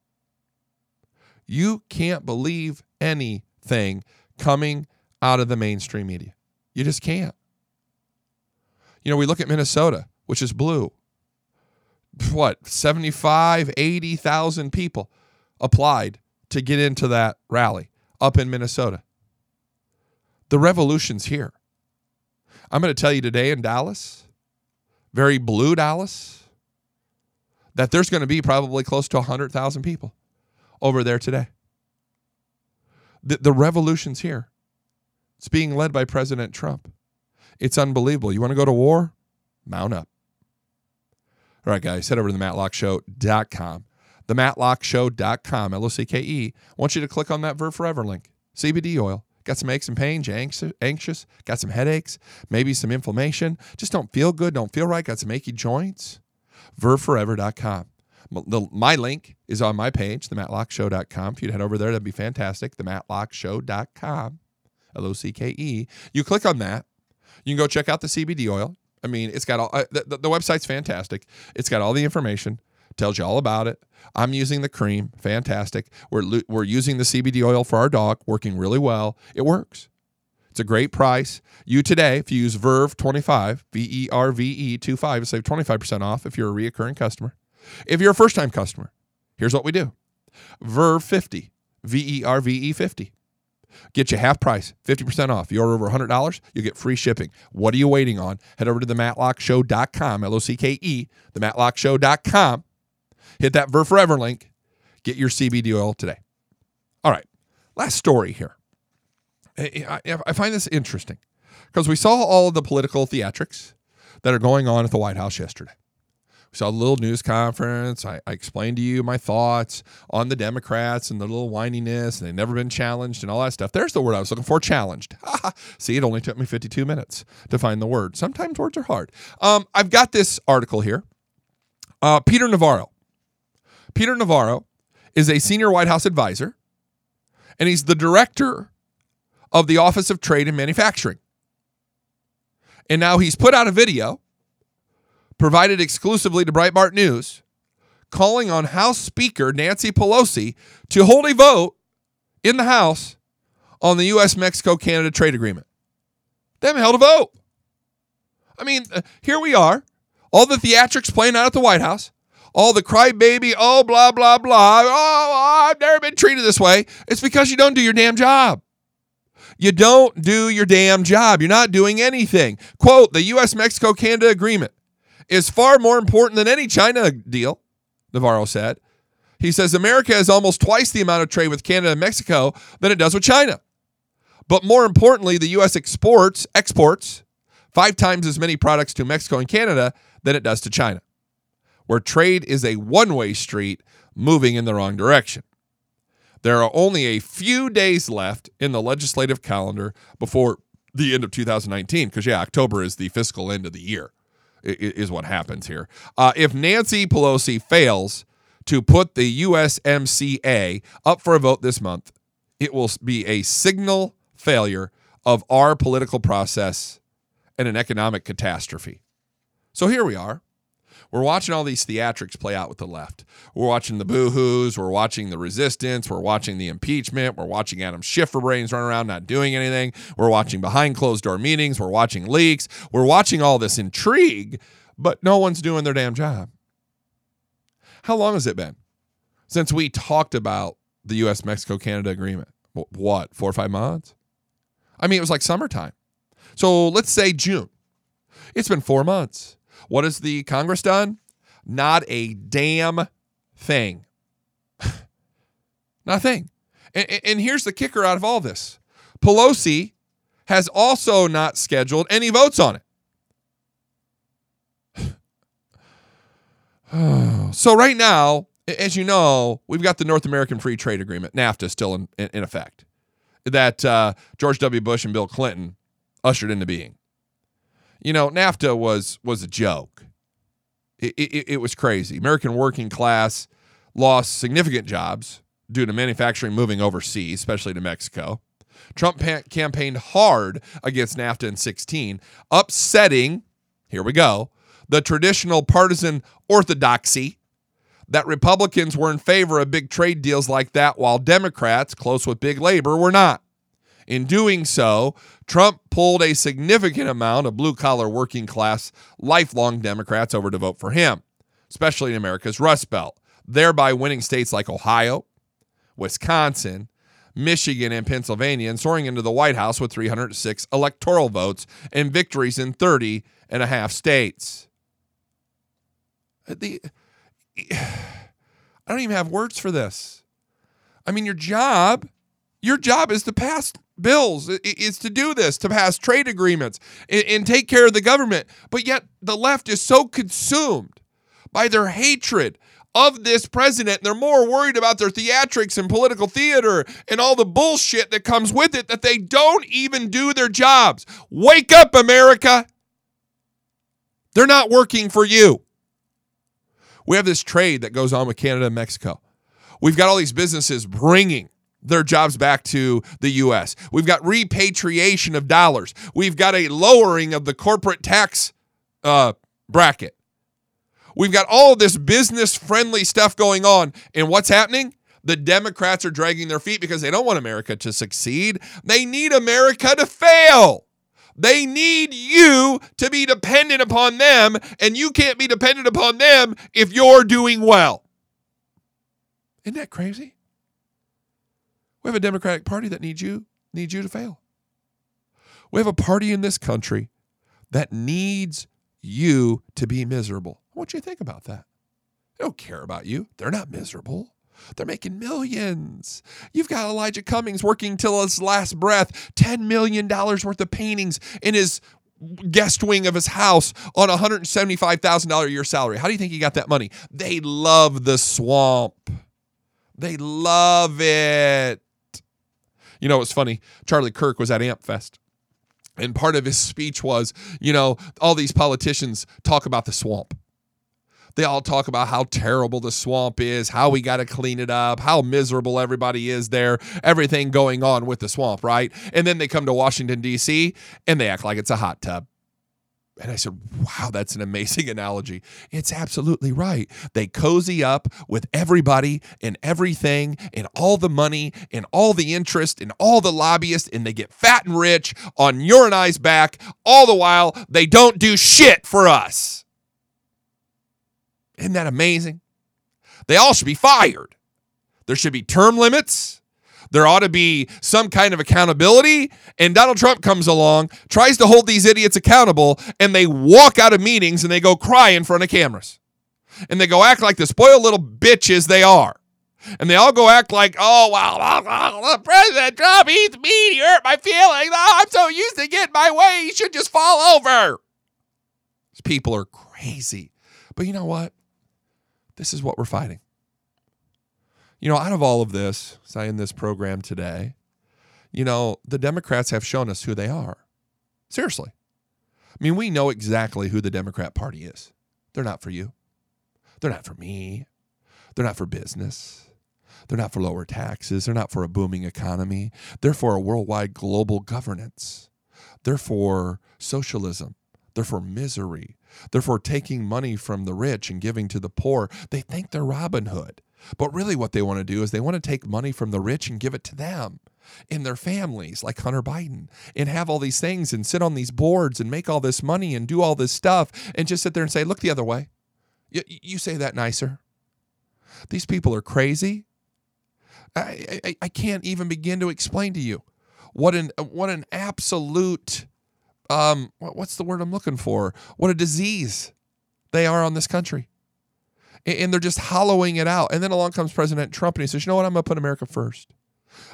[SPEAKER 2] You can't believe anything coming out of the mainstream media. You just can't. You know, we look at Minnesota, which is blue. What, 75, 80,000 people applied to get into that rally up in Minnesota. The revolution's here. I'm going to tell you today in Dallas, very blue Dallas, that there's going to be probably close to 100,000 people over there today. The, the revolution's here. It's being led by President Trump. It's unbelievable. You want to go to war? Mount up. All right, guys, head over to the mattlockeshow.com. The mattlockeshow.com, L O C K E. Want you to click on that Verve Forever link. CBD oil. Got some aches and pains, anxious, anxious, got some headaches, maybe some inflammation, just don't feel good, don't feel right, got some achy joints. VerveForever.com. My link is on my page, themattlockeshow.com. If you'd head over there, that'd be fantastic. Themattlockeshow.com, L O C K E. You click on that, you can go check out the CBD oil. I mean, it's got all uh, the, the website's fantastic. It's got all the information, tells you all about it. I'm using the cream, fantastic. We're we're using the CBD oil for our dog, working really well. It works. It's a great price. You today, if you use Verve 25, V E R V E 25, save 25% off if you're a reoccurring customer. If you're a first time customer, here's what we do Verve 50, V E R V E 50. Get you half price, 50% off. You order over $100, you get free shipping. What are you waiting on? Head over to the mattlockeshow.com, L O C K E, the mattlockeshow.com. Hit that Verve Forever link. Get your CBD oil today. All right, last story here. I find this interesting because we saw all of the political theatrics that are going on at the White House yesterday. We saw a little news conference. I, I, explained to you my thoughts on the Democrats and the little whininess, and they've never been challenged and all that stuff. There's the word I was looking for challenged. <laughs> See, it only took me 52 minutes to find the word. Sometimes words are hard. Um, I've got this article here. Uh, Peter Navarro. Peter Navarro is a senior White House advisor, and he's the director of the Office of Trade and Manufacturing. And now he's put out a video provided exclusively to Breitbart News, calling on House Speaker Nancy Pelosi to hold a vote in the House on the U.S. Mexico Canada trade agreement. Them held a vote. I mean, uh, here we are, all the theatrics playing out at the White House, all the crybaby, oh, blah, blah, blah. Oh, I've never been treated this way. It's because you don't do your damn job. You don't do your damn job. You're not doing anything. Quote The U.S. Mexico Canada agreement is far more important than any China deal, Navarro said. He says America has almost twice the amount of trade with Canada and Mexico than it does with China. But more importantly, the U.S. exports exports five times as many products to Mexico and Canada than it does to China, where trade is a one way street moving in the wrong direction. There are only a few days left in the legislative calendar before the end of 2019, because, yeah, October is the fiscal end of the year is what happens here. Uh, if Nancy Pelosi fails to put the USMCA up for a vote this month, it will be a signal failure of our political process and an economic catastrophe. So here we are. We're watching all these theatrics play out with the left. We're watching the boohoos. We're watching the resistance. We're watching the impeachment. We're watching Adam Schifferbrains run around not doing anything. We're watching behind closed door meetings. We're watching leaks. We're watching all this intrigue, but no one's doing their damn job. How long has it been since we talked about the U.S. Mexico Canada agreement? What, four or five months? I mean, it was like summertime. So let's say June. It's been four months. What has the Congress done? Not a damn thing. <laughs> Not a thing. And, and here's the kicker out of all this Pelosi has also not scheduled any votes on it. <sighs> so, right now, as you know, we've got the North American Free Trade Agreement, NAFTA, still in, in, in effect, that uh, George W. Bush and Bill Clinton ushered into being. You know, NAFTA was was a joke. It, it, it was crazy. American working class lost significant jobs due to manufacturing moving overseas, especially to Mexico. Trump pa- campaigned hard against NAFTA in 16, upsetting, here we go, the traditional partisan orthodoxy that Republicans were in favor of big trade deals like that, while Democrats, close with big labor, were not. In doing so, Trump pulled a significant amount of blue collar working class lifelong Democrats over to vote for him, especially in America's Rust Belt, thereby winning states like Ohio, Wisconsin, Michigan, and Pennsylvania, and soaring into the White House with 306 electoral votes and victories in 30 and a half states. Uh, the, <sighs> I don't even have words for this. I mean, your job, your job is to pass bills, is to do this, to pass trade agreements and, take care of the government. But yet the left is so consumed by their hatred of this president. They're more worried about their theatrics and political theater and all the bullshit that comes with it that they don't even do their jobs. Wake up, America. They're not working for you. We have this trade that goes on with Canada and Mexico. We've got all these businesses bringing their jobs back to the U.S. We've got repatriation of dollars. We've got a lowering of the corporate tax uh, bracket. We've got all of this business friendly stuff going on. And what's happening? The Democrats are dragging their feet because they don't want America to succeed. They need America to fail. They need you to be dependent upon them, and you can't be dependent upon them if you're doing well. Isn't that crazy? We have a Democratic Party that needs you, needs you to fail. We have a party in this country that needs you to be miserable. What do you to think about that? They don't care about you. They're not miserable. They're making millions. You've got Elijah Cummings working till his last breath, $10 million worth of paintings in his guest wing of his house on a $175,000 a year salary. How do you think he got that money? They love the swamp. They love it. You know, it's funny. Charlie Kirk was at AmFest. And part of his speech was, you know, all these politicians talk about the swamp. They all talk about how terrible the swamp is, how we got to clean it up, how miserable everybody is there, everything going on with the swamp, right? And then they come to Washington, D.C., and they act like it's a hot tub. And I said, wow, that's an amazing <laughs> analogy. It's absolutely right. They cozy up with everybody and everything and all the money and all the interest and all the lobbyists, and they get fat and rich on your and I's back, all the while they don't do shit for us. Isn't that amazing? They all should be fired. There should be term limits. There ought to be some kind of accountability. And Donald Trump comes along, tries to hold these idiots accountable, and they walk out of meetings and they go cry in front of cameras. And they go act like the spoiled little bitches they are. And they all go act like, oh, well, President Trump, he's mean. He hurt my feelings. Oh, I'm so used to getting my way. He should just fall over. These people are crazy. But you know what? This is what we're fighting. You know, out of all of this, say in this program today, you know, the Democrats have shown us who they are. Seriously. I mean, we know exactly who the Democrat Party is. They're not for you. They're not for me. They're not for business. They're not for lower taxes. They're not for a booming economy. They're for a worldwide global governance. They're for socialism. They're for misery. They're for taking money from the rich and giving to the poor. They think they're Robin Hood. But really, what they want to do is they want to take money from the rich and give it to them and their families, like Hunter Biden, and have all these things and sit on these boards and make all this money and do all this stuff and just sit there and say, look the other way. You, you say that nicer. These people are crazy. I, I, I can't even begin to explain to you what an what an absolute um what's the word I'm looking for? What a disease they are on this country and they're just hollowing it out. And then along comes President Trump and he says, You know what? I'm going to put America first.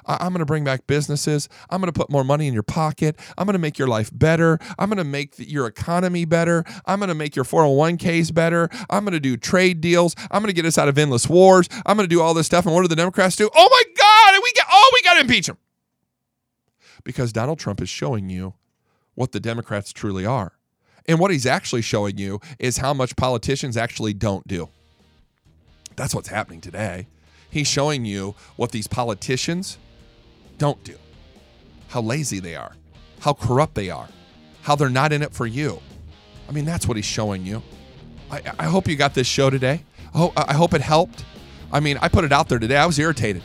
[SPEAKER 2] I'm going to bring back businesses. I'm going to put more money in your pocket. I'm going to make your life better. I'm going to make your economy better. I'm going to make your 401ks better. I'm going to do trade deals. I'm going to get us out of endless wars. I'm going to do all this stuff. And what do the Democrats do? Oh my God! We get oh, we got to impeach him because Donald Trump is showing you what the Democrats truly are. And what he's actually showing you is how much politicians actually don't do. That's what's happening today. He's showing you what these politicians don't do, how lazy they are, how corrupt they are, how they're not in it for you. I mean, that's what he's showing you. I, I hope you got this show today. I hope, I hope it helped. I mean, I put it out there today. I was irritated,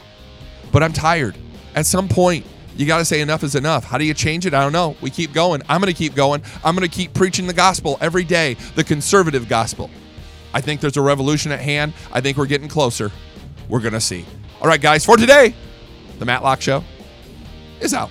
[SPEAKER 2] but I'm tired. At some point, you got to say enough is enough. How do you change it? I don't know. We keep going. I'm going to keep going. I'm going to keep preaching the gospel every day, the conservative gospel. I think there's a revolution at hand. I think we're getting closer. We're going to see. All right, guys, for today, the Matt Locke Show is out.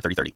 [SPEAKER 3] 3030.